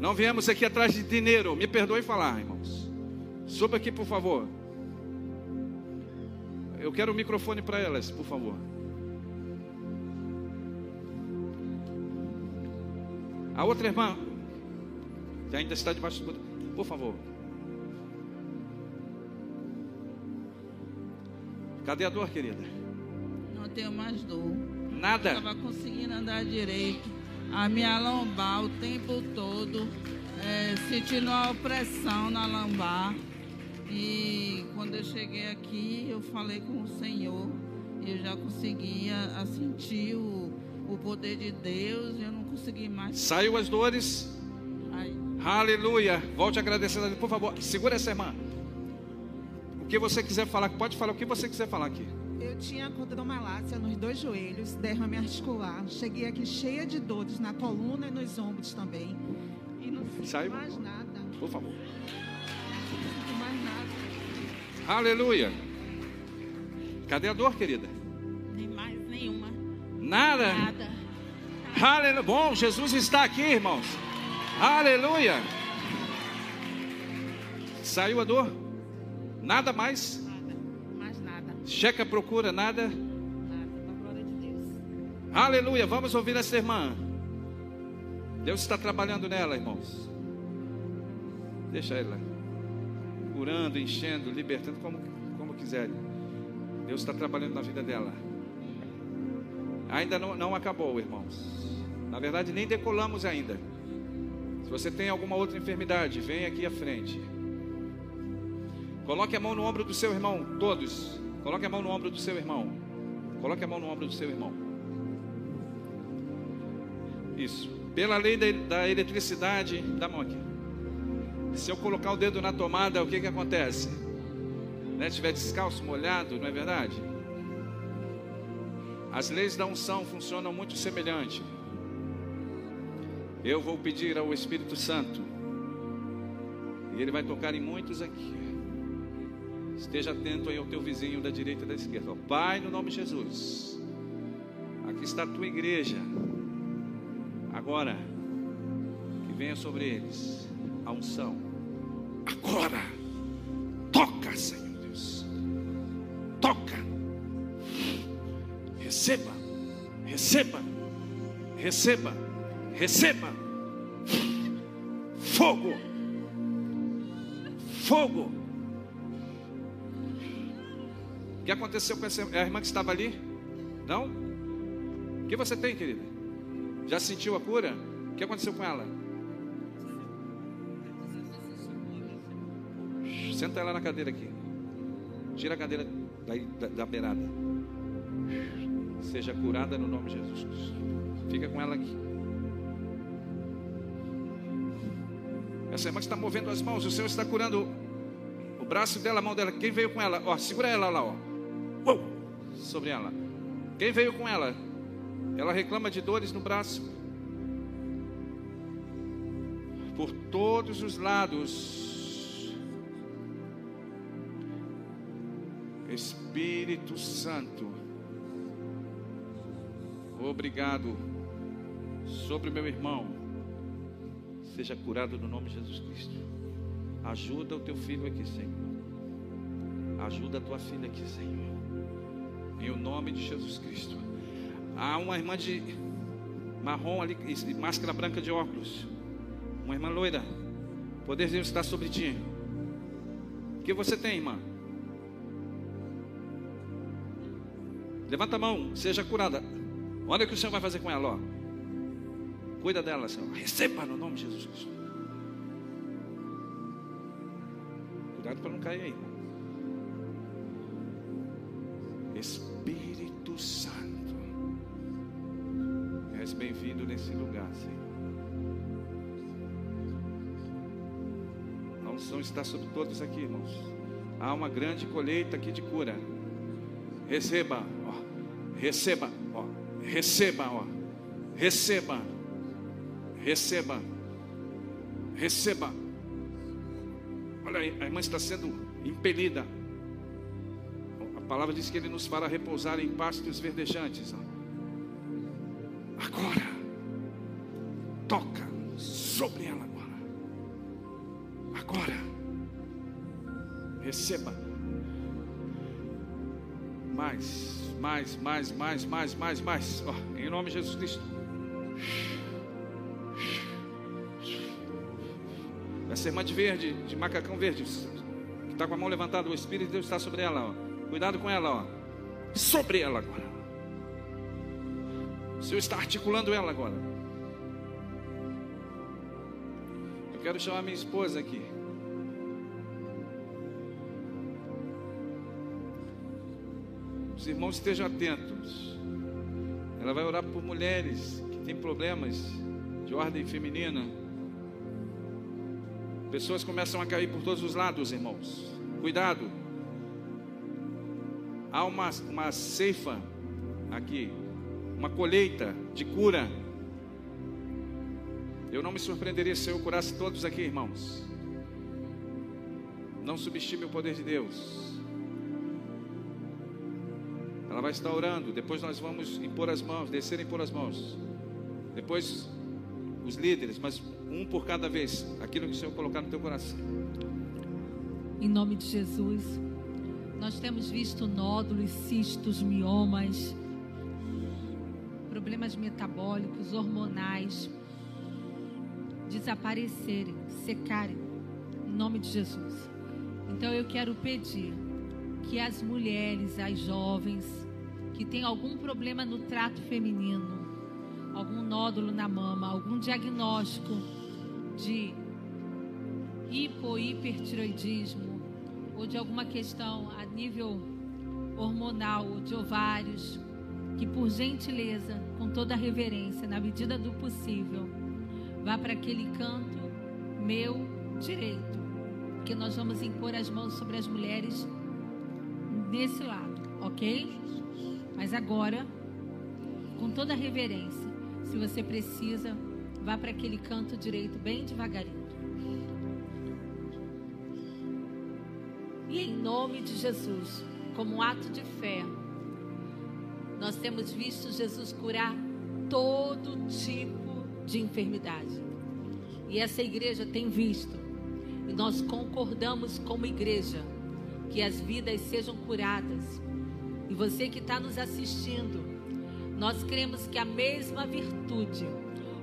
Não viemos aqui atrás de dinheiro. Me perdoe falar, irmãos. Suba aqui, por favor. Eu quero o microfone para elas, por favor. A outra irmã, que ainda está debaixo do. Por favor. Cadê a dor, querida? Não tenho mais dor. Nada. Estava conseguindo andar direito. A minha lombar o tempo todo, é, sentindo uma opressão na lombar. E quando eu cheguei aqui, eu falei com o Senhor. Eu já conseguia sentir o, o poder de Deus. Eu não consegui mais. Saiu as dores. Ai, Aleluia. Volte agradecendo a Deus, por favor. Segura essa irmã. O que você quiser falar, pode falar o que você quiser falar aqui. Eu tinha condromalácia nos dois joelhos, derrame articular. Cheguei aqui cheia de dores na coluna e nos ombros também. E não sinto Saiu. mais nada. Por favor. Não sinto mais nada. Aleluia. Cadê a dor, querida? Nem mais nenhuma. Nada. Nada. Aleluia. Bom, Jesus está aqui, irmãos. Aleluia. Saiu a dor? Nada mais? Nada. Mais nada. Checa, procura, nada. Nada. Da glória de Deus. Aleluia. Vamos ouvir essa irmã. Deus está trabalhando nela, irmãos. Deixa ela. Curando, enchendo, libertando, como, como quiserem. Deus está trabalhando na vida dela. Ainda não, não acabou, irmãos. Na verdade, nem decolamos ainda. Se você tem alguma outra enfermidade, vem aqui à frente. Coloque a mão no ombro do seu irmão, todos. Coloque a mão no ombro do seu irmão. Coloque a mão no ombro do seu irmão. Isso. Pela lei da, da eletricidade, dá a mão aqui. Se eu colocar o dedo na tomada, o que que acontece? Né? Estiver descalço, molhado, não é verdade? As leis da unção funcionam muito semelhante. Eu vou pedir ao Espírito Santo, e ele vai tocar em muitos aqui. Esteja atento aí ao teu vizinho da direita e da esquerda. Pai, no nome de Jesus, aqui está a tua igreja. Agora, que venha sobre eles a unção. Agora, Receba, receba, receba, receba. Fogo, fogo. O que aconteceu com essa a irmã que estava ali? Não? O que você tem, querida? Já sentiu a cura? O que aconteceu com ela? Senta ela na cadeira aqui. Tira a cadeira daí, da, da beirada. Seja curada no nome de Jesus Cristo. Fica com ela aqui. Essa irmã que está movendo as mãos, o Senhor está curando o braço dela, a mão dela. Quem veio com ela? Ó, segura ela lá, ó. Uou! Sobre ela. Quem veio com ela? Ela reclama de dores no braço. Por todos os lados. Espírito Santo. Obrigado. Sobre meu irmão. Seja curado no nome de Jesus Cristo. Ajuda o teu filho aqui, Senhor. Ajuda a tua filha aqui, Senhor. Em o nome de Jesus Cristo. Há uma irmã de marrom ali, máscara branca de óculos. Uma irmã loira. Poder de Deus está sobre ti. O que você tem, irmã? Levanta a mão, seja curada. Olha o que o Senhor vai fazer com ela, ó. Cuida dela, Senhor. Receba no nome de Jesus Cristo. Cuidado para não cair aí. Espírito Santo. És bem-vindo nesse lugar, Senhor. A unção está sobre todos aqui, irmãos. Há uma grande colheita aqui de cura. Receba, ó. Receba. Receba, ó. Receba. Receba. Receba. Olha aí, a irmã está sendo impelida. A palavra diz que ele nos fará repousar em pastos verdejantes. Agora, toca sobre ela agora. Agora, receba. Mais, mais, mais, mais, mais, mais, mais. Em nome de Jesus Cristo. Essa irmã de verde, de macacão verde, que está com a mão levantada, o Espírito de Deus está sobre ela. Ó. Cuidado com ela, ó. Sobre ela agora. O Senhor está articulando ela agora. Eu quero chamar minha esposa aqui. Os irmãos estejam atentos. Ela vai orar por mulheres que têm problemas de ordem feminina. Pessoas começam a cair por todos os lados, irmãos. Cuidado. Há uma, uma ceifa aqui, uma colheita de cura. Eu não me surpreenderia se eu curasse todos aqui, irmãos. Não subestime o poder de Deus. Ela vai estar orando. Depois nós vamos impor as mãos, descer e impor as mãos. Depois os líderes, mas um por cada vez. Aquilo que o Senhor colocar no teu coração. Em nome de Jesus, nós temos visto nódulos, cistos, miomas, problemas metabólicos, hormonais desaparecerem, secarem, em nome de Jesus. Então eu quero pedir que as mulheres, as jovens que têm algum problema no trato feminino, algum nódulo na mama, algum diagnóstico de hipo hipertiroidismo ou de alguma questão a nível hormonal ou de ovários, que por gentileza, com toda reverência, na medida do possível, vá para aquele canto meu direito, que nós vamos impor as mãos sobre as mulheres nesse lado, ok? Mas agora, com toda reverência, se você precisa, vá para aquele canto direito bem devagarinho. E em nome de Jesus, como um ato de fé, nós temos visto Jesus curar todo tipo de enfermidade. E essa igreja tem visto. E nós concordamos como igreja que as vidas sejam curadas. E você que está nos assistindo, nós cremos que a mesma virtude,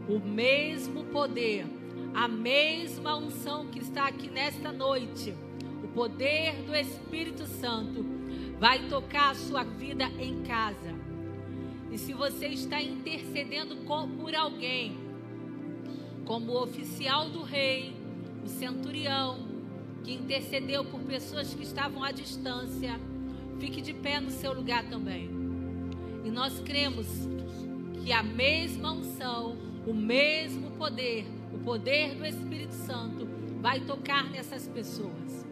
o mesmo poder, a mesma unção que está aqui nesta noite, o poder do Espírito Santo, vai tocar a sua vida em casa. E se você está intercedendo por alguém, como o oficial do rei, o centurião, que intercedeu por pessoas que estavam à distância, fique de pé no seu lugar também. E nós cremos que a mesma unção, o mesmo poder, o poder do Espírito Santo vai tocar nessas pessoas.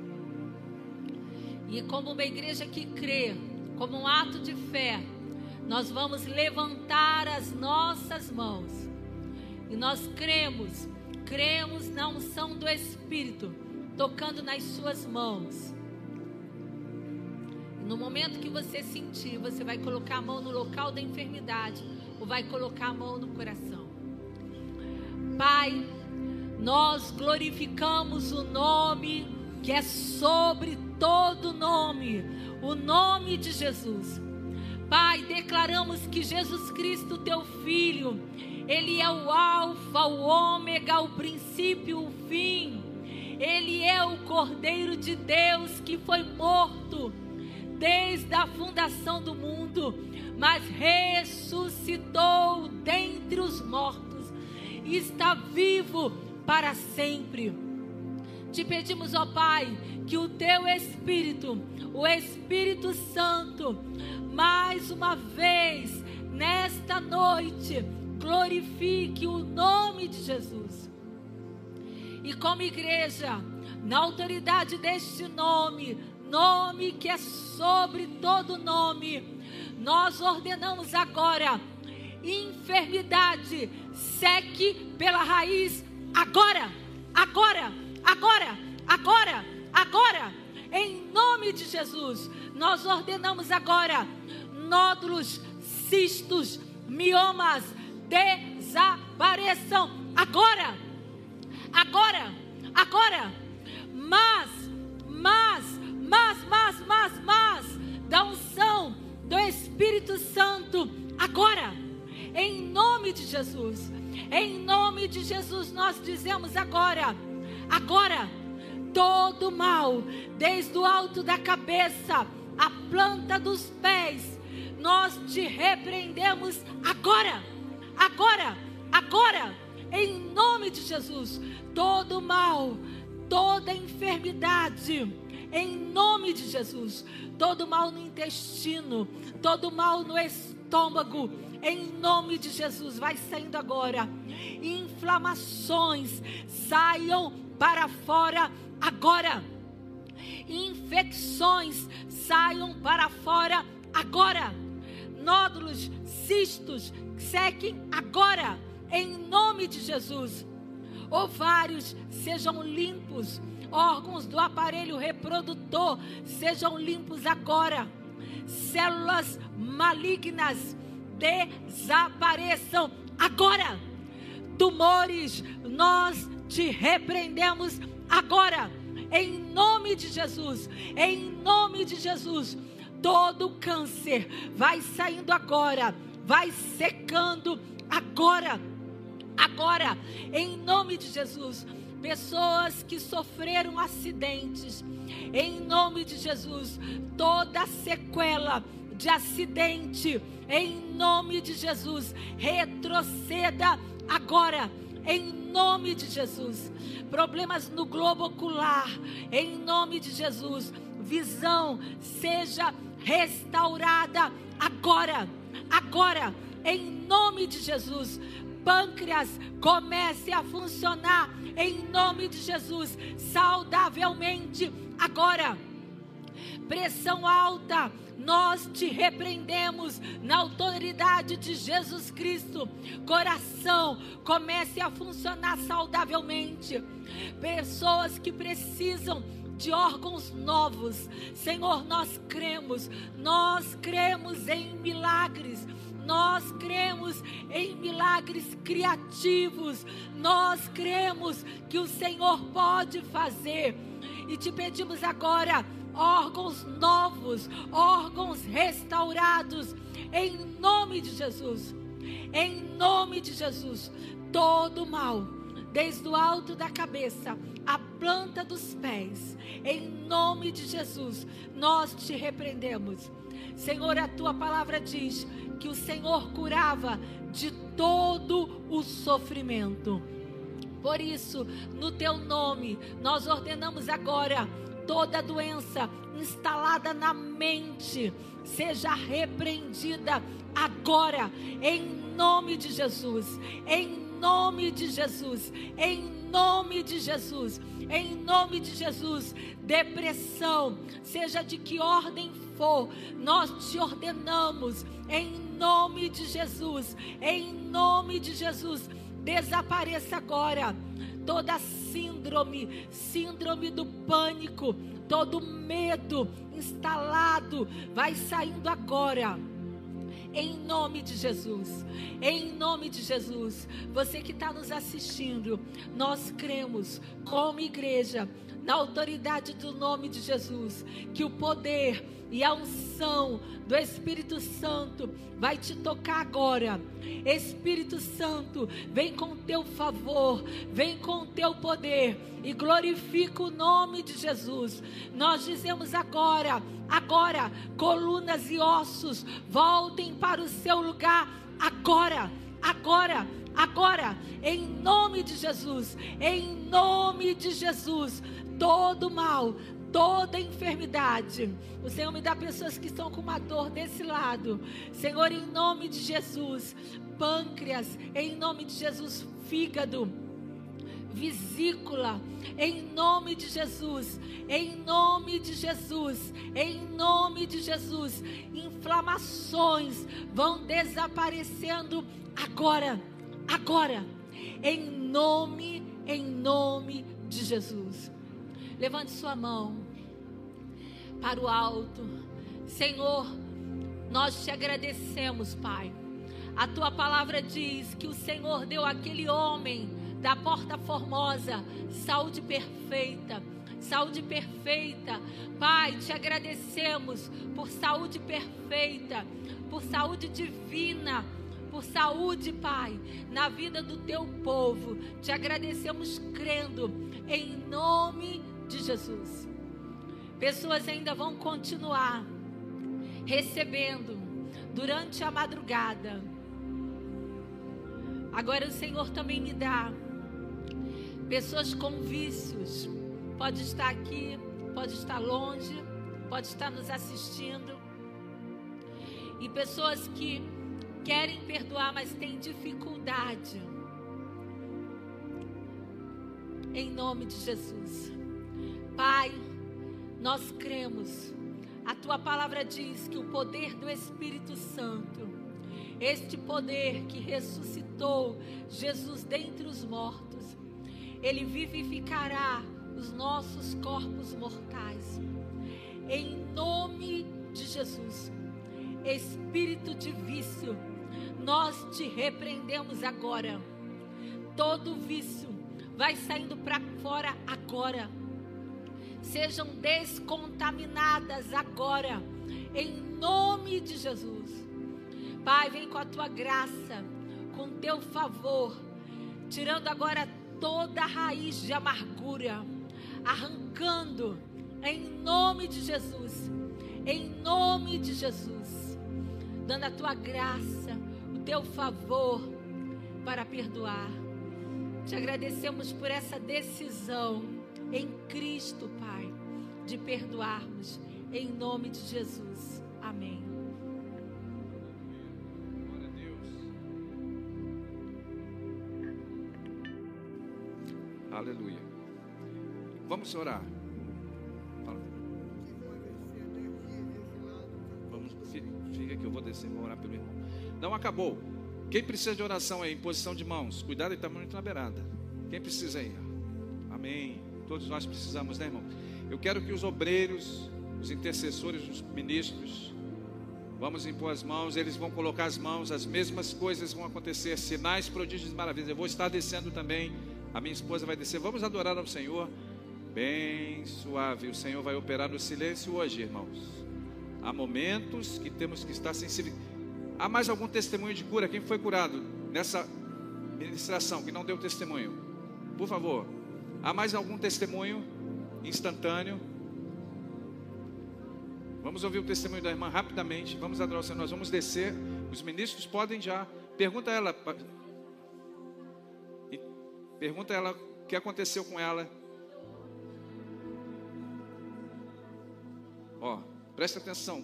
E como uma igreja que crê, como um ato de fé, nós vamos levantar as nossas mãos. E nós cremos, cremos na unção do Espírito tocando nas suas mãos. No momento que você sentir, você vai colocar a mão no local da enfermidade ou vai colocar a mão no coração. Pai, nós glorificamos o nome que é sobre todo nome, o nome de Jesus. Pai, declaramos que Jesus Cristo, teu filho, Ele é o Alfa, o Ômega, o princípio, o fim. Ele é o Cordeiro de Deus que foi morto desde a fundação do mundo, mas ressuscitou dentre os mortos e está vivo para sempre. Te pedimos, ó Pai, que o teu Espírito, o Espírito Santo, mais uma vez nesta noite, glorifique o nome de Jesus. E como igreja, na autoridade deste nome, nome que é sobre todo nome, nós ordenamos agora: enfermidade, seque pela raiz, agora, agora, agora, agora, agora, em nome de Jesus, nós ordenamos agora nódulos, cistos, miomas, desapareçam. Agora, agora, agora, da unção do Espírito Santo agora, em nome de Jesus, em nome de Jesus, nós dizemos agora, agora, todo mal, desde o alto da cabeça, a planta dos pés, nós te repreendemos agora, agora, agora, em nome de Jesus, todo mal, toda enfermidade, em nome de Jesus, todo mal no intestino, todo mal no estômago, em nome de Jesus, vai saindo agora. Inflamações saiam para fora agora. Infecções saiam para fora agora. Nódulos, cistos, sequem agora, em nome de Jesus. Ovários sejam limpos, órgãos do aparelho reprodutor sejam limpos agora. Células malignas desapareçam agora. Tumores, nós te repreendemos agora. Em nome de Jesus, em nome de Jesus, todo câncer vai saindo agora, vai secando agora, agora, em nome de Jesus. Pessoas que sofreram acidentes, em nome de Jesus, toda sequela de acidente, em nome de Jesus, retroceda agora, em nome de Jesus. Problemas no globo ocular, em nome de Jesus. Visão seja restaurada agora, agora, em nome de Jesus. Pâncreas comece a funcionar em nome de Jesus, saudavelmente agora. Pressão alta, nós te repreendemos na autoridade de Jesus Cristo. Coração, comece a funcionar saudavelmente. Pessoas que precisam de órgãos novos. Senhor, nós cremos, nós cremos em milagres. Nós cremos em milagres criativos. Nós cremos que o Senhor pode fazer. E te pedimos agora órgãos novos, órgãos restaurados, em nome de Jesus. Em nome de Jesus, todo mal, desde o alto da cabeça, a planta dos pés, em nome de Jesus, nós te repreendemos. Senhor, a tua palavra diz que o Senhor curava de todo o sofrimento. Por isso, no teu nome, nós ordenamos agora toda doença instalada na mente seja repreendida agora, em nome de Jesus, em nome de Jesus, em nome de Jesus, em nome de Jesus. Depressão, seja de que ordem for, nós te ordenamos, em nome de Jesus, em nome de Jesus, desapareça agora toda síndrome, síndrome do pânico, todo medo instalado, vai saindo agora. em nome de Jesus. Em nome de Jesus. Você que está nos assistindo, nós cremos, como igreja, na autoridade do nome de Jesus, que o poder e a unção do Espírito Santo vai te tocar agora. Espírito Santo, vem com teu favor, vem com teu poder e glorifica o nome de Jesus. Nós dizemos agora, agora, colunas e ossos, voltem para o seu lugar agora, agora agora, em nome de Jesus, em nome de Jesus, todo mal, toda enfermidade. O Senhor me dá pessoas que estão com uma dor desse lado. Senhor, em nome de Jesus, pâncreas, em nome de Jesus, fígado, vesícula, em nome de Jesus, em nome de Jesus, em nome de Jesus, inflamações vão desaparecendo agora, agora, em nome, em nome de Jesus. Levante sua mão para o alto. Senhor, nós te agradecemos, Pai. A tua palavra diz que o Senhor deu àquele homem da porta formosa saúde perfeita. Saúde perfeita. Pai, te agradecemos por saúde perfeita, por saúde divina, por saúde, Pai, na vida do teu povo. Te agradecemos crendo em nome de Jesus. Pessoas ainda vão continuar recebendo durante a madrugada. Agora o Senhor também me dá pessoas com vícios. Pode estar aqui, pode estar longe, pode estar nos assistindo. E pessoas que querem perdoar, mas têm dificuldade. Em nome de Jesus. Pai, nós cremos. A tua palavra diz que o poder do Espírito Santo, este poder que ressuscitou Jesus dentre os mortos, ele vivificará os nossos corpos mortais. Em nome de Jesus. Espírito de vício, nós te repreendemos agora. Todo vício vai saindo para fora agora sejam descontaminadas agora, em nome de Jesus. Pai, vem com a tua graça, com teu favor, tirando agora toda a raiz de amargura, arrancando em nome de Jesus, em nome de Jesus, dando a tua graça, o teu favor para perdoar. Te agradecemos por essa decisão em Cristo, Pai, de perdoarmos, em nome de Jesus. Amém. Glória a Deus. Aleluia. Vamos orar. Vamos, fi- fica que eu vou descer, vou orar pelo irmão. Não acabou. Quem precisa de oração aí, em posição de mãos? Cuidado, ele está muito na beirada. Quem precisa aí? Amém. Todos nós precisamos, né, irmão? Eu quero que os obreiros, os intercessores, os ministros, vamos impor as mãos, eles vão colocar as mãos, as mesmas coisas vão acontecer, sinais, prodígios e maravilhas. Eu vou estar descendo também, a minha esposa vai descer. Vamos adorar ao Senhor, bem suave. O Senhor vai operar no silêncio hoje, irmãos. Há momentos que temos que estar sensíveis. Há mais algum testemunho de cura? Quem foi curado nessa ministração que não deu testemunho? Por favor. Há mais algum testemunho instantâneo? Vamos ouvir o testemunho da irmã rapidamente. Vamos adorar o Senhor. Nós vamos descer. Os ministros podem já. Pergunta a ela. Pergunta a ela o que aconteceu com ela. Ó, presta atenção.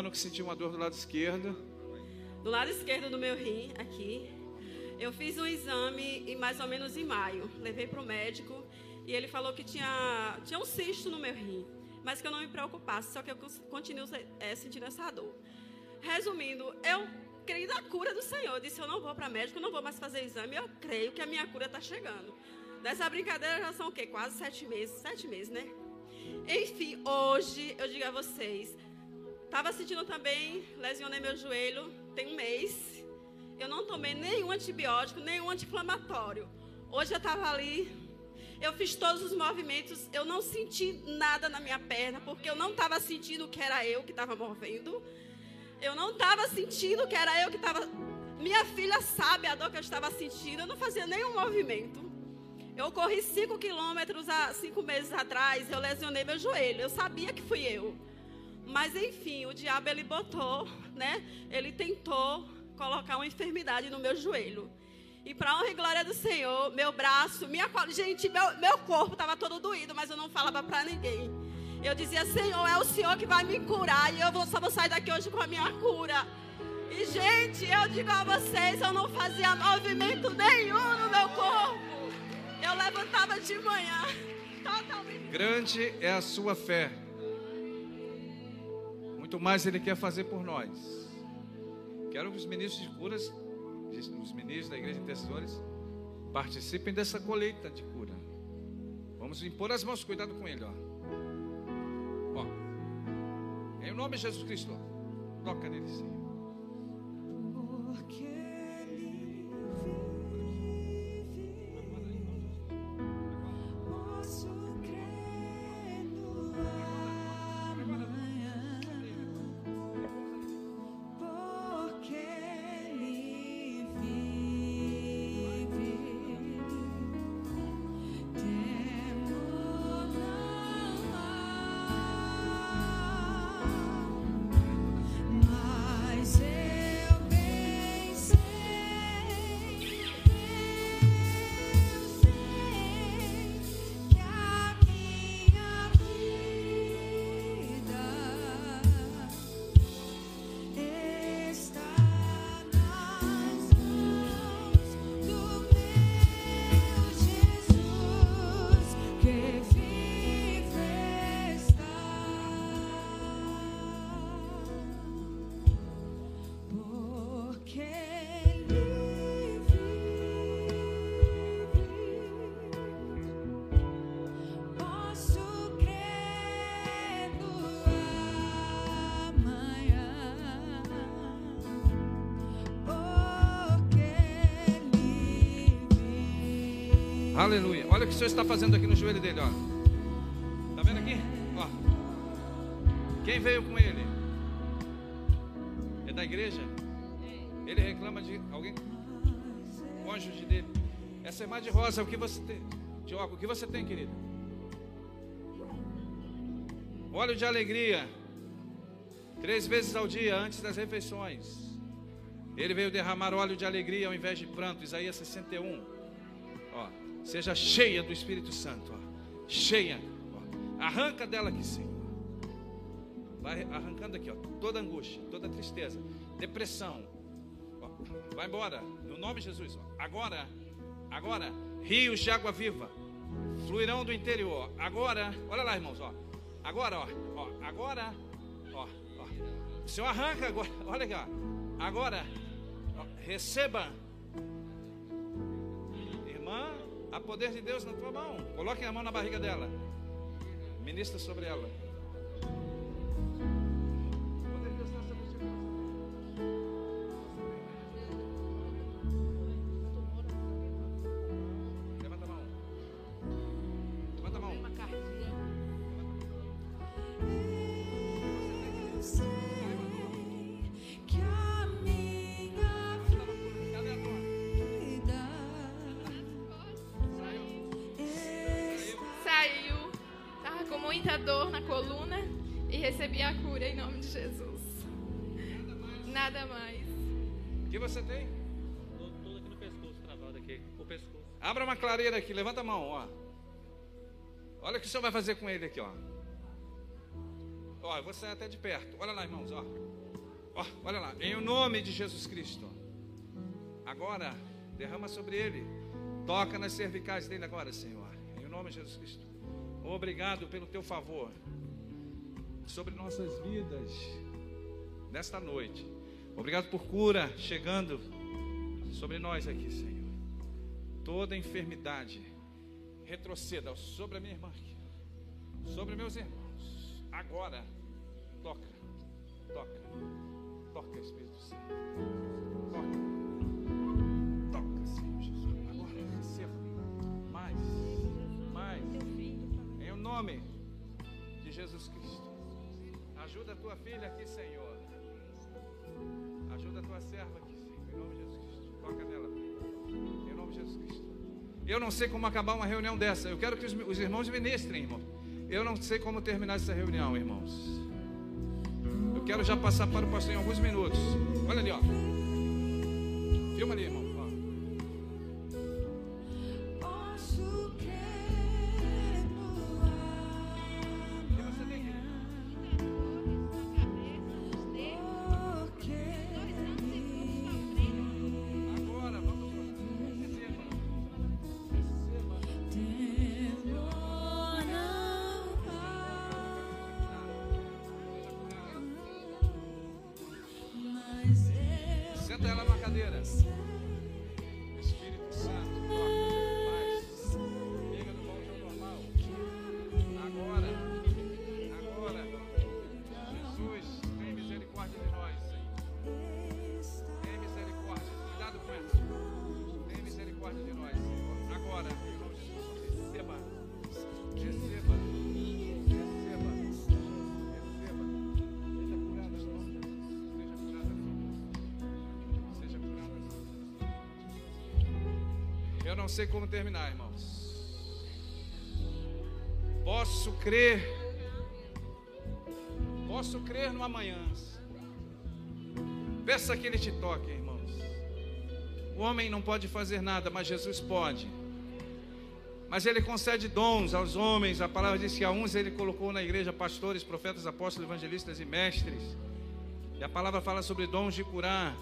Ano que sentiu uma dor do lado esquerdo. do lado esquerdo do meu rim, aqui. Eu fiz um exame em mais ou menos em maio. Levei para o médico e ele falou que tinha, tinha um cisto no meu rim, mas que eu não me preocupasse, só que eu continuo eh, sentindo essa dor. Resumindo, eu creio na cura do Senhor. Eu disse: Eu não vou para médico, não vou mais fazer exame. Eu creio que a minha cura está chegando. Dessa brincadeira já são o quê? Quase sete meses. Sete meses, né? Enfim, hoje eu digo a vocês: estava sentindo também, lesionei meu joelho, tem um mês. Eu não tomei nenhum antibiótico, nenhum anti-inflamatório. Hoje eu estava ali, eu fiz todos os movimentos, eu não senti nada na minha perna, porque eu não estava sentindo que era eu que estava movendo. Eu não estava sentindo que era eu que estava. Minha filha sabe a dor que eu estava sentindo, eu não fazia nenhum movimento. Eu corri cinco quilômetros há cinco meses atrás, eu lesionei meu joelho. Eu sabia que fui eu. Mas enfim, o diabo ele botou, né? Ele tentou colocar uma enfermidade no meu joelho. E para honra e glória do Senhor, meu braço, minha gente, meu, meu corpo estava todo doído, mas eu não falava para ninguém. Eu dizia, Senhor, é o Senhor que vai me curar e eu vou, só vou sair daqui hoje com a minha cura. E gente, eu digo a vocês, eu não fazia movimento nenhum no meu corpo. Eu levantava de manhã, totalmente. Grande é a sua fé. Muito mais Ele quer fazer por nós. Quero que os ministros de curas os ministros da igreja de intercessores participem dessa colheita de cura. Vamos impor as mãos, cuidado com ele, ó. ó. Em nome de Jesus Cristo, toca nele, Senhor. Aleluia. Olha o que o Senhor está fazendo aqui no joelho dele, ó. Tá vendo aqui? Ó. Quem veio com ele? É da igreja? Ele reclama de alguém? Cônjuge dele. Essa irmã de rosa, o que você tem? Diogo, o que você tem, querido? Óleo de alegria. Três vezes ao dia antes das refeições. Ele veio derramar óleo de alegria ao invés de pranto. Isaías 61. Seja cheia do Espírito Santo. Ó. Cheia. Ó. Arranca dela aqui, Senhor. Vai arrancando aqui, ó, toda angústia, toda tristeza, depressão. Ó. Vai embora, no nome de Jesus. Ó. Agora, agora, rios de água viva fluirão do interior. Agora, olha lá, irmãos, ó. Agora, ó, ó agora, ó, ó. Senhor arranca agora, olha aqui, ó. Agora, receba Há poder de Deus na tua mão. Coloque a mão na barriga dela. Ministra sobre ela. Recebi a cura em nome de Jesus. Nada mais. O que você tem? Tudo aqui no pescoço, travado aqui, o pescoço. Abra uma clareira aqui, levanta a mão, ó. Olha o que o senhor vai fazer com ele aqui, ó. Ó, eu vou sair até de perto. Olha lá, irmãos, ó. Ó, olha lá. Em o nome de Jesus Cristo. Agora, derrama sobre ele. Toca nas cervicais dele agora, Senhor. Em o nome de Jesus Cristo. Obrigado pelo teu favor sobre nossas vidas nesta noite. Obrigado por cura chegando sobre nós aqui, Senhor. Toda enfermidade retroceda sobre a minha irmã sobre meus irmãos. Agora, toca, toca, toca, Espírito Santo. Toca, toca, Senhor Jesus. Agora, receba mais, mais, em o nome de Jesus Cristo. Ajuda a tua filha aqui, Senhor. Ajuda a tua serva aqui, Senhor. Em nome de Jesus Cristo. Toca nela. Em nome de Jesus Cristo. Eu não sei como acabar uma reunião dessa. Eu quero que os, os irmãos ministrem, irmão. Eu não sei como terminar essa reunião, irmãos. Eu quero já passar para o pastor em alguns minutos. Olha ali, ó. Filma ali, irmão. Sei como terminar, irmãos. Posso crer. Posso crer no amanhã. Peça que Ele te toque, irmãos. O homem não pode fazer nada, mas Jesus pode. Mas Ele concede dons aos homens. A palavra diz que a uns Ele colocou na igreja pastores, profetas, apóstolos, evangelistas e mestres. E a palavra fala sobre dons de curar,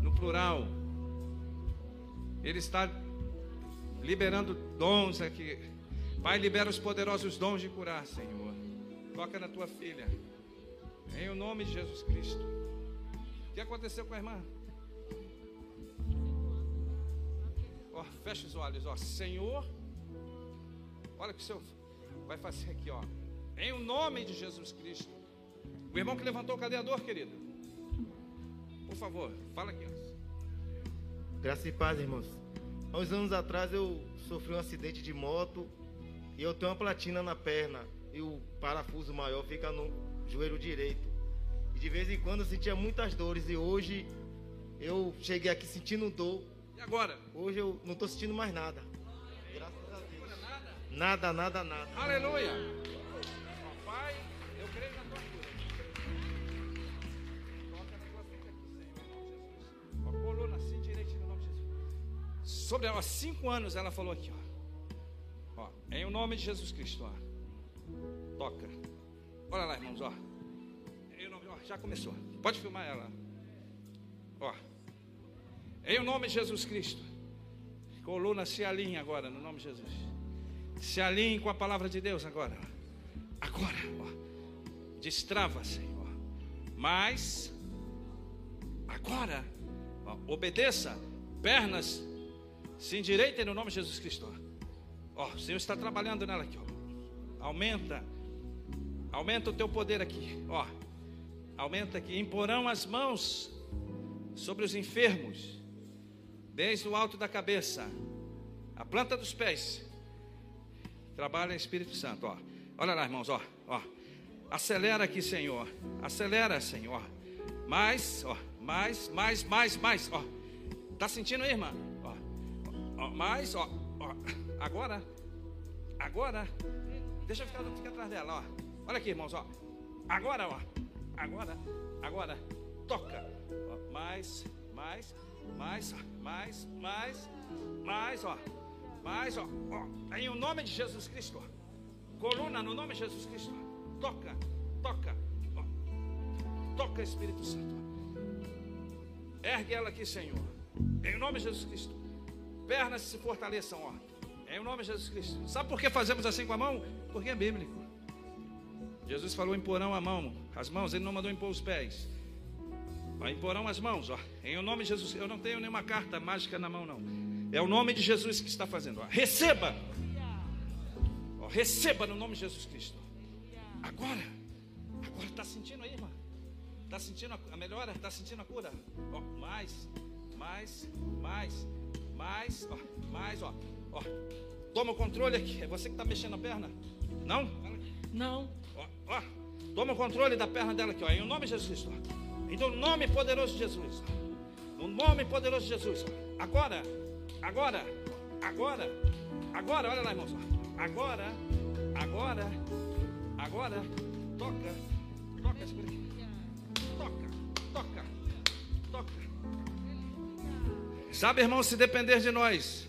no plural. Ele está liberando dons aqui. Pai, libera os poderosos dons de curar, Senhor. Toca na tua filha. Em o nome de Jesus Cristo. O que aconteceu com a irmã? Ó, fecha os olhos, ó. Senhor, olha o que o Senhor vai fazer aqui, ó. Em o nome de Jesus Cristo. O irmão que levantou o cadeador, querido. Por favor, fala aqui. ó. Graça e paz, irmãos. Há uns anos atrás eu sofri um acidente de moto e eu tenho uma platina na perna e o parafuso maior fica no joelho direito. E de vez em quando eu sentia muitas dores e hoje eu cheguei aqui sentindo dor. E agora? Hoje eu não estou sentindo mais nada. Graças a Deus. Nada, nada, nada. Aleluia. Sobre ela, há cinco anos ela falou aqui, ó. Ó, em o nome de Jesus Cristo, ó. Toca. Olha lá, irmãos, ó. Em nome, ó, já começou. Pode filmar ela. Ó. Em o nome de Jesus Cristo. Coluna se alinhe agora, no nome de Jesus. Se alinhe com a palavra de Deus agora. Agora, ó. Destrava, Senhor. Mas, agora, ó, obedeça. Pernas se endireitem no nome de Jesus Cristo. Ó, o Senhor está trabalhando nela aqui, ó. Aumenta. Aumenta o teu poder aqui, ó. Aumenta aqui. Imporão as mãos sobre os enfermos, desde o alto da cabeça, a planta dos pés. Trabalha Espírito Santo, ó. Olha lá, irmãos, ó, ó. Acelera aqui, Senhor. Acelera, Senhor. Mais, ó, mais, mais, mais, mais, ó. Tá sentindo aí, irmã? Ó, mais, ó, ó. Agora, agora. Deixa eu ficar, ficar atrás dela, ó. Olha aqui, irmãos, ó. Agora, ó. Agora, agora. Toca. Ó, mais, mais, mais, mais, mais, mais, ó. Mais, ó. ó. Em o nome de Jesus Cristo, ó. Coluna no nome de Jesus Cristo. ó. Toca, toca. ó. Toca, Espírito Santo. Ergue ela aqui, Senhor. Em nome de Jesus Cristo. Pernas se fortaleçam, ó. Em nome de Jesus Cristo. Sabe por que fazemos assim com a mão? Porque é bíblico. Jesus falou imporão a mão, as mãos, ele não mandou impor os pés. Vai imporão as mãos, ó. Em o nome de Jesus. Eu não tenho nenhuma carta mágica na mão, não. É o nome de Jesus que está fazendo. Ó. Receba. Ó, receba no nome de Jesus Cristo. Agora. Agora está sentindo aí, irmã? Está sentindo a melhora? Está sentindo a cura? Ó, mais, mais, mais, mais, ó, mais, ó, ó. Toma o controle aqui. É você que está mexendo a perna? Não? Não. Ó, ó. Toma o controle da perna dela aqui, ó. Em nome de Jesus, ó. Então, no nome poderoso de Jesus. No nome poderoso de Jesus. Agora, agora, agora, agora, olha lá, irmãos. Agora, agora, agora, toca, toca. Toca, toca, toca. Sabe, irmão, se depender de nós,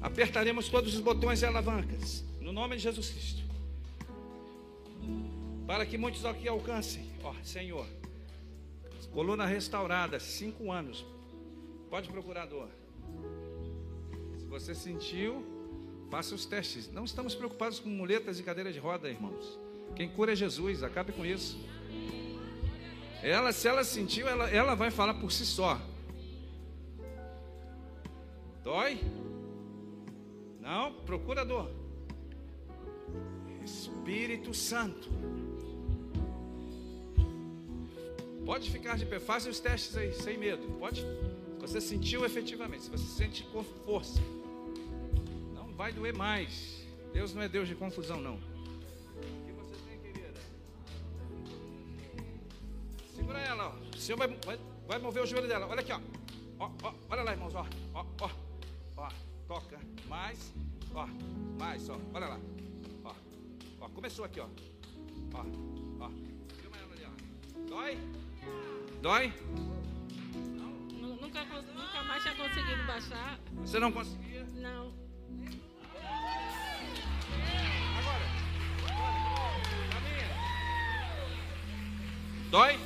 apertaremos todos os botões e alavancas. No nome de Jesus Cristo. Para que muitos aqui alcancem, ó, Senhor. Coluna restaurada, cinco anos. Pode procurar dor. Se você sentiu, faça os testes. Não estamos preocupados com muletas e cadeiras de roda, irmãos. Quem cura é Jesus, acabe com isso. Ela, se ela sentiu, ela, ela vai falar por si só. Dói? Não? Procura dor. Espírito Santo. Pode ficar de pé, faça os testes aí, sem medo. Pode. Você sentiu efetivamente, se você sente com força, não vai doer mais. Deus não é Deus de confusão, não. Segura ela, ó. O Senhor vai, vai, vai mover o joelho dela. Olha aqui, ó. Ó, ó. Olha lá, irmãos, ó. Ó, ó. Toca. Mais. Ó. Mais, ó. Olha lá. Ó. Ó. Começou aqui, ó. Ó. Ó. Filma ela ali, ó. Dói? Dói? Nu- Nunca, nunca mais tinha conseguido baixar. Você não conseguia? Não. Agora. Agora. Caminha. Dói?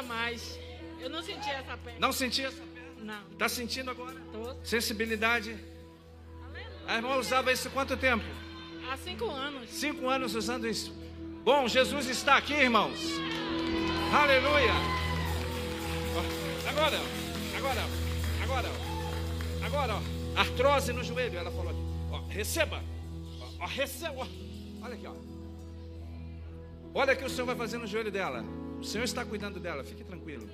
Nada mais. Eu não senti essa perna. Não sentia essa Não. Está sentindo agora? Tô. Sensibilidade. A irmã usava isso quanto tempo? Há cinco anos. Cinco anos usando isso. Bom, Jesus está aqui, irmãos. Aleluia. Agora, agora, agora, agora, ó, artrose no joelho. Ela falou aqui. Ó, receba. Ó, receba. Olha aqui, ó. Olha o que o Senhor vai fazer no joelho dela. O Senhor está cuidando dela. Fique tranquilo.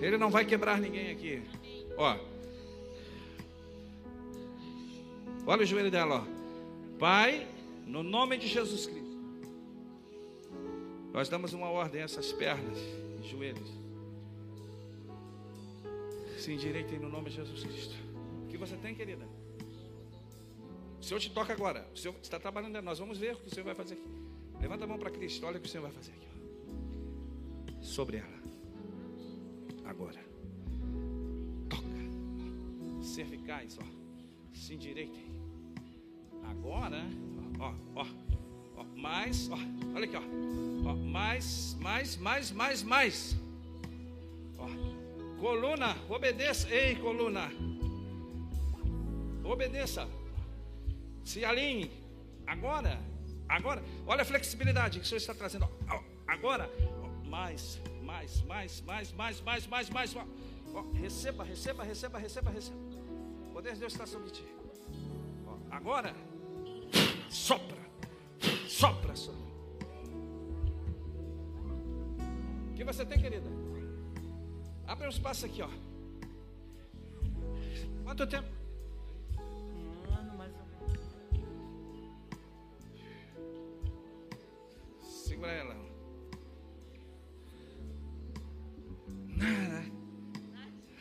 Ele não vai quebrar ninguém aqui. Ó. Olha o joelho dela, ó. Pai, no nome de Jesus Cristo. Nós damos uma ordem a essas pernas e joelhos. Se endireitem no nome de Jesus Cristo. O que você tem, querida? O Senhor te toca agora. O Senhor está trabalhando. Nós vamos ver o que o Senhor vai fazer aqui. Levanta a mão para Cristo. Olha o que o Senhor vai fazer aqui. Sobre ela. Agora. Toca. Cervicais, ó. Se endireitem. Agora, ó, ó, ó, mais, ó, olha aqui, ó, ó, mais, mais, mais, mais, mais, ó, coluna, obedeça, ei, coluna, obedeça, se alinhe, agora, agora, olha a flexibilidade que o Senhor está trazendo, ó, agora, mais, mais, mais, mais, mais, mais, mais, mais. mais. Ó, receba, receba, receba, receba, receba. O poder de Deus está sobre ti. Ó, agora, sopra, sopra sobre. O que você tem, querida? Abre um espaço aqui, ó. Quanto tempo? Um ano mais ou menos. Segura ela.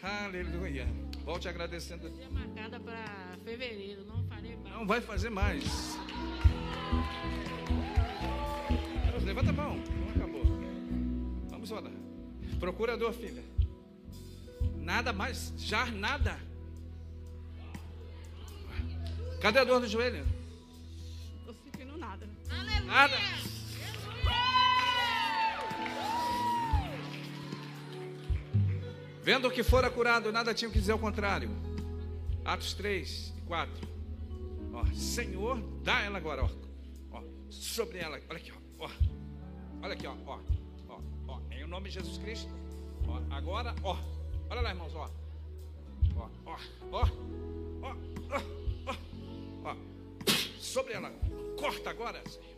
Aleluia. Volte agradecendo. Dia marcada para fevereiro. Não farei mais. Não vai fazer mais. Levanta a mão. Não acabou. Vamos orar. Procurador, filha. Nada mais. Já nada. Cadê a dor do joelho? Nada. Vendo que fora curado, nada tinha que dizer ao contrário. Atos 3 e 4. Ó, Senhor, dá ela agora, ó. ó. Sobre ela. Olha aqui, ó. ó. Olha aqui, ó. ó. ó. ó. Em o nome de Jesus Cristo. Ó. Agora, ó. Olha lá, irmãos, ó. Ó, ó, ó. Ó, ó, ó. ó. Sobre ela. Corta agora, Senhor.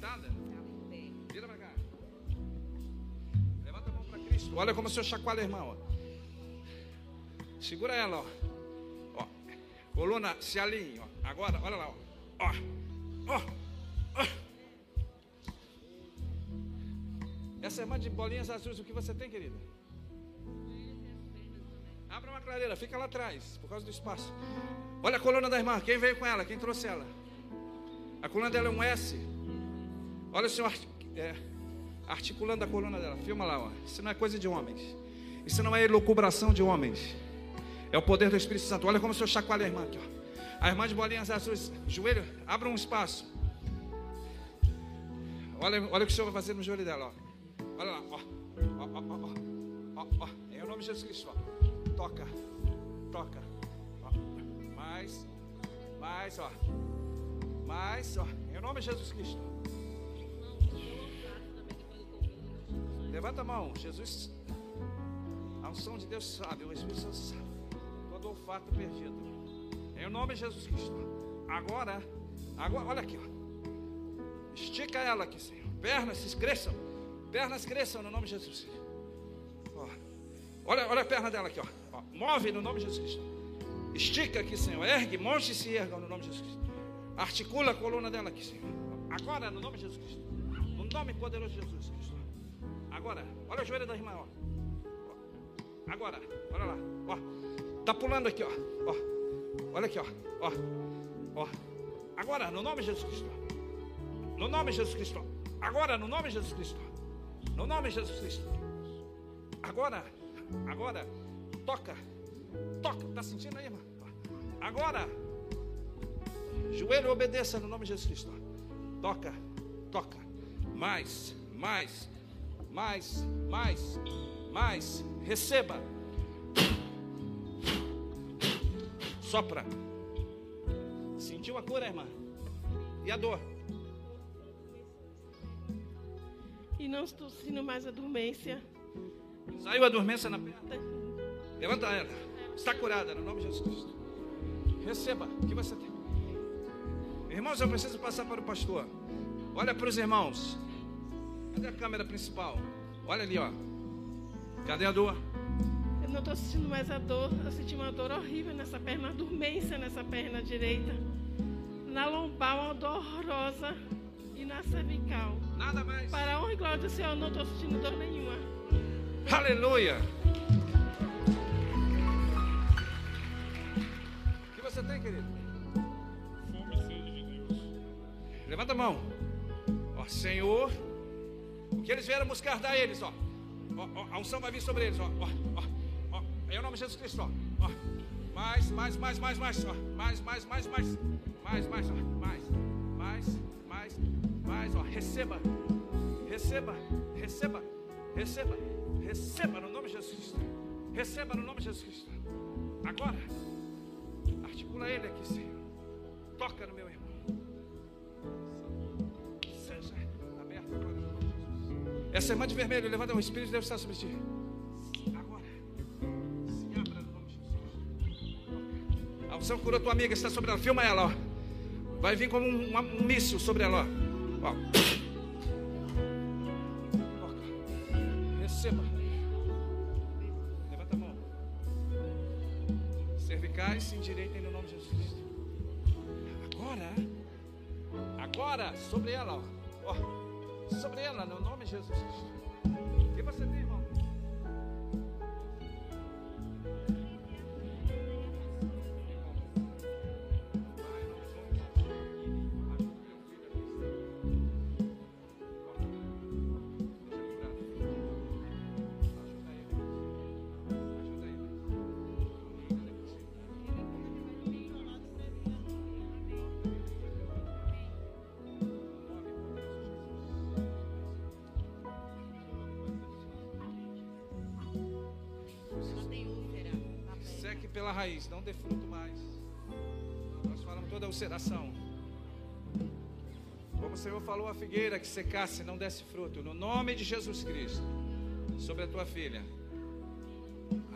Sentada? Vira pra cá. Levanta a mão para Cristo. Olha como o senhor chacoalha a irmã, ó. Segura ela, ó. ó. Coluna, se alinhe, ó. Agora, olha lá, ó. Ó. Ó. ó. Essa irmã de bolinhas azuis, o que você tem, querida? Abra uma clareira, fica lá atrás, por causa do espaço. Olha a coluna da irmã, quem veio com ela? Quem trouxe ela? A coluna dela é um S. Olha o senhor é, articulando a coluna dela. Filma lá, ó. Isso não é coisa de homens. Isso não é elucubração de homens. É o poder do Espírito Santo. Olha como o senhor chacoalha a irmã aqui, ó. A irmã de bolinhas azuis, joelho, abra um espaço. Olha, olha o que o senhor vai fazer no joelho dela, ó. Olha lá, ó. Ó, ó, ó, ó. ó, ó. Em nome de Jesus Cristo, ó. Toca, toca. Ó. Mais, mais, ó. Mais, ó. Em nome de Jesus Cristo. Levanta a mão, Jesus. A unção de Deus sabe, o Espírito Santo sabe. Todo olfato perdido. Em nome de Jesus Cristo. Agora, agora, olha aqui, ó. Estica ela aqui, Senhor. Pernas cresçam. Pernas cresçam no nome de Jesus. Ó. Olha, olha a perna dela aqui, ó. ó. Move no nome de Jesus Cristo. Estica aqui, Senhor. Ergue, monte e se ergam no nome de Jesus Cristo. Articula a coluna dela aqui, Senhor. Agora, no nome de Jesus Cristo. No nome poderoso de Jesus Cristo. Agora, olha o joelho da irmã, ó. Agora, olha lá, ó. Tá pulando aqui, ó. Ó. Olha aqui, ó. Ó. Ó. Agora, no nome de Jesus Cristo. No nome de Jesus Cristo. Agora, no nome de Jesus Cristo. No nome de Jesus Cristo. Agora, agora, toca. Toca. Tá sentindo aí, irmã? Agora, joelho obedeça no nome de Jesus Cristo. Toca, toca. Mais, mais, mais, mais, mais. Receba. Sopra. Sentiu a cura, irmã? E a dor? E não estou sentindo mais a dormência. Saiu a dormência na perna. Levanta ela. Está curada no nome de Jesus Cristo. Receba o que você tem. Irmãos, eu preciso passar para o pastor. Olha para os irmãos. Cadê a câmera principal? Olha ali, ó. Cadê a dor? Eu não estou sentindo mais a dor. Eu senti uma dor horrível nessa perna, uma dormência nessa perna direita. Na lombar, uma dor horrorosa. E na cervical. Nada mais. Para a honra e glória do Senhor, eu não estou sentindo dor nenhuma. Aleluia. O que você tem, querido? Fome e sede de Deus. Levanta a mão. Ó, Senhor, que eles vieram buscar, dá a eles, ó. Ó, ó, A unção vai vir sobre eles, ó. Ó, ó, ó. Em nome de Jesus Cristo, ó. ó. Mais, mais, mais, mais, mais, ó. Mais, mais, mais, mais. Mais, mais, ó. Mais, mais, mais, mais, ó. Receba, receba, receba, receba, receba no nome de Jesus Cristo. Receba no nome de Jesus Cristo. Agora, articula ele aqui, Senhor. Toca no meu Essa irmã de vermelho, levanta o Espírito de Deus está sobre ti. Agora, se abra no nome de Jesus. A unção curou tua amiga, está sobre ela. Filma ela, ó. Vai vir como um, um míssil sobre ela, ó. ó. Receba. Levanta a mão. Cervicais se endireitem no nome de Jesus. Agora, agora, sobre ela, ó. Sobre ela, no nome de Jesus. O que você tem, irmão? Que secasse, não desse fruto. No nome de Jesus Cristo, sobre a tua filha.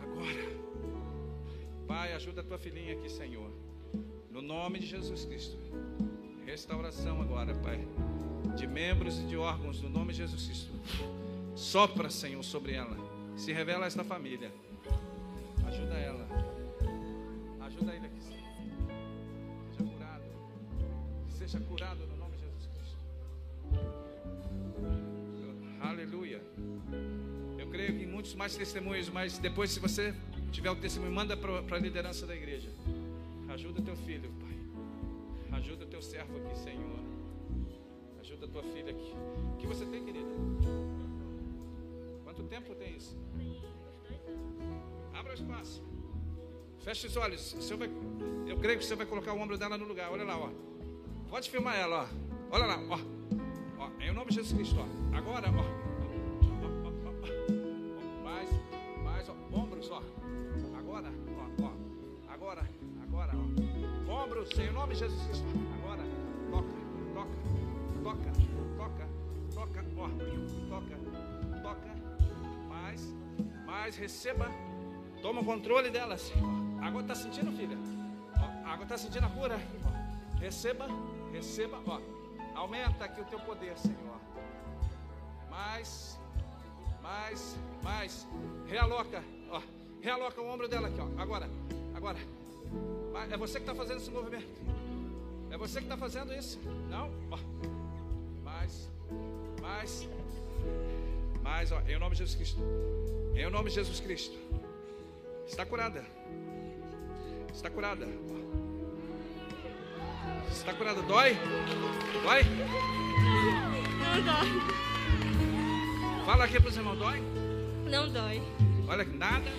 Agora, Pai, ajuda a tua filhinha aqui, Senhor. No nome de Jesus Cristo. Restauração agora, Pai. De membros e de órgãos, no nome de Jesus Cristo. Sopra, Senhor, sobre ela. Se revela esta família. Ajuda ela. Ajuda ele aqui, Senhor. Seja curado. Seja curado no nome Aleluia. Eu creio que muitos mais testemunhos, mas depois, se você tiver o testemunho, manda para a liderança da igreja. Ajuda teu filho, Pai. Ajuda teu servo aqui, Senhor. Ajuda tua filha aqui. O que você tem, querida? Quanto tempo tem isso? Abra o espaço. Feche os olhos. O senhor vai, eu creio que você vai colocar o ombro dela no lugar. Olha lá, ó. Pode filmar ela, ó. Olha lá, ó. ó em nome de Jesus Cristo, ó. Agora. Ó, ó. Ombros, em nome de Jesus Cristo. Agora, toca, toca, toca, toca, toca, ó. Toca, toca. Mais, mais, receba. Toma o controle dela, Senhor. Água está sentindo, filha? Ó, água está sentindo a cura? Ó, receba, receba, ó. Aumenta aqui o teu poder, Senhor. Mais, mais, mais. Realoca, ó. Realoca o ombro dela aqui, ó. Agora, agora. É você que está fazendo esse movimento. É você que está fazendo isso. Não? Mais, mais, mais, ó. Em nome de Jesus Cristo. Em nome de Jesus Cristo. Está curada. Está curada. Está curada. Dói? Dói? Não dói. Fala aqui para os irmãos. Dói? Não dói. Olha aqui, nada.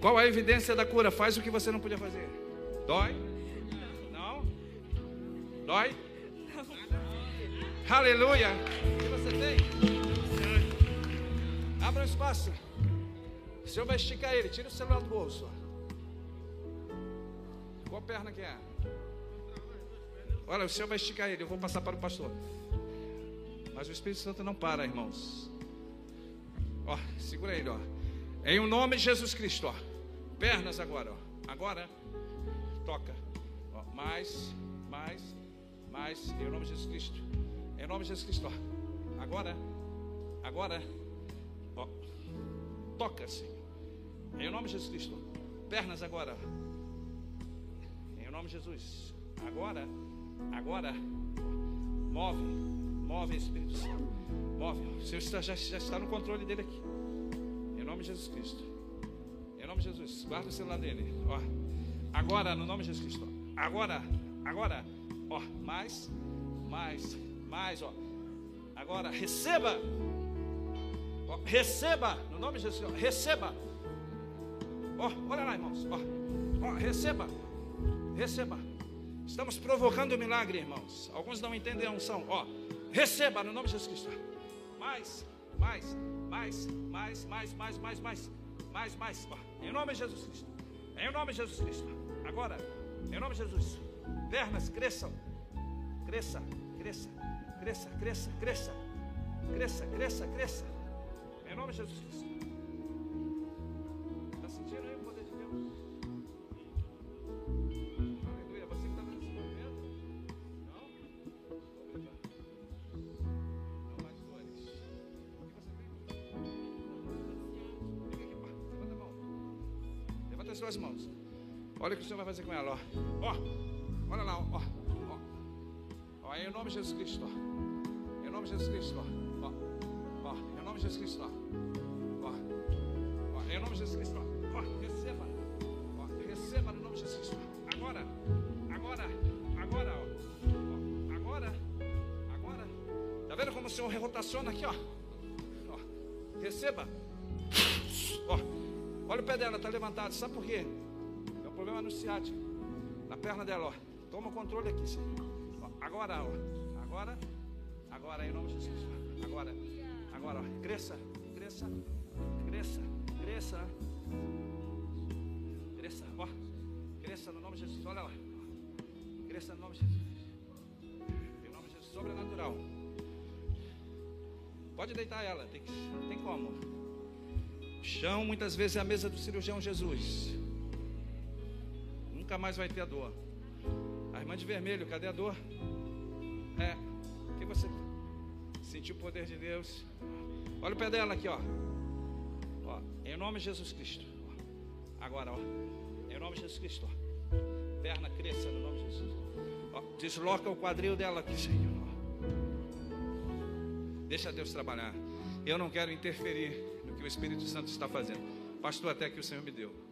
Qual a evidência da cura? Faz o que você não podia fazer. Dói? Não? Dói? Não. Aleluia. O que você tem? Abra um espaço. O senhor vai esticar ele. Tira o celular do bolso. Qual perna que é? Olha, o senhor vai esticar ele. Eu vou passar para o pastor. Mas o Espírito Santo não para, irmãos. Ó, segura ele, ó. Em o nome de Jesus Cristo, ó. Pernas agora, ó. Agora, toca. Ó, mais, mais, mais. Em nome de Jesus Cristo. Em nome de Jesus Cristo, ó. Agora, agora, ó. Toca, Senhor. Em nome de Jesus Cristo. Pernas agora. Em nome de Jesus. Agora, agora, move, move Espírito Santo. Move. O Senhor já, já está no controle dele aqui. Em nome de Jesus Cristo. Nome de Jesus. Guarda o celular dele. Ó. Agora, no nome de Jesus Cristo. Agora, agora. Ó, mais, mais, mais, ó. Agora, receba. Ó, receba, no nome de Jesus, ó, receba. Ó, olha lá, irmãos. Ó, ó, receba. Receba. Estamos provocando o milagre, irmãos. Alguns não entendem a unção. Ó, receba no nome de Jesus Cristo. Mais, mais, mais, mais, mais, mais, mais, mais, mais, mais. Ó, em nome de Jesus Cristo. Em nome de Jesus Cristo. Agora, em nome de Jesus. Pernas cresçam. Cresça, cresça, cresça, cresça, cresça. Cresça, cresça, cresça. Em nome de Jesus Cristo. Levanta as suas mãos. Olha o que o Senhor vai fazer com ela, ó. Ó. Olha lá, ó. Ó. Ó, em nome de Jesus Cristo, ó. Em nome de Jesus Cristo, ó. Ó. Ó, em nome de Jesus Cristo, ó. Ó. Ó, em nome de Jesus Cristo, ó. Ó, receba. Ó, receba no nome de Jesus Cristo. Agora. Agora. Agora, ó. Ó, agora. Agora. Tá vendo como o Senhor rotaciona aqui, ó? Ó. Receba. Ó. Dela, tá levantado. Sabe por quê? É um problema no ciático. Na perna dela, ó. Toma o controle aqui, Senhor. Ó, agora, ó. Agora. Agora, em nome de Jesus. Agora. Agora, ó. Cresça. Cresça. Cresça. Cresça. nome de Jesus. Olha lá. Cresça no nome de Jesus. Em nome de Jesus. Sobrenatural. Pode deitar ela. Tem, que, tem como. Chão muitas vezes é a mesa do cirurgião Jesus. Nunca mais vai ter a dor. A irmã de vermelho, cadê a dor? É. Que você sentiu o poder de Deus? Olha o pé dela aqui, ó. ó em nome de Jesus Cristo. Agora, ó. Em nome de Jesus Cristo. Ó. Perna cresça no nome de Jesus. Ó. Desloca o quadril dela aqui, Senhor. Deixa Deus trabalhar. Eu não quero interferir que o Espírito Santo está fazendo. Pastor, até que o Senhor me deu.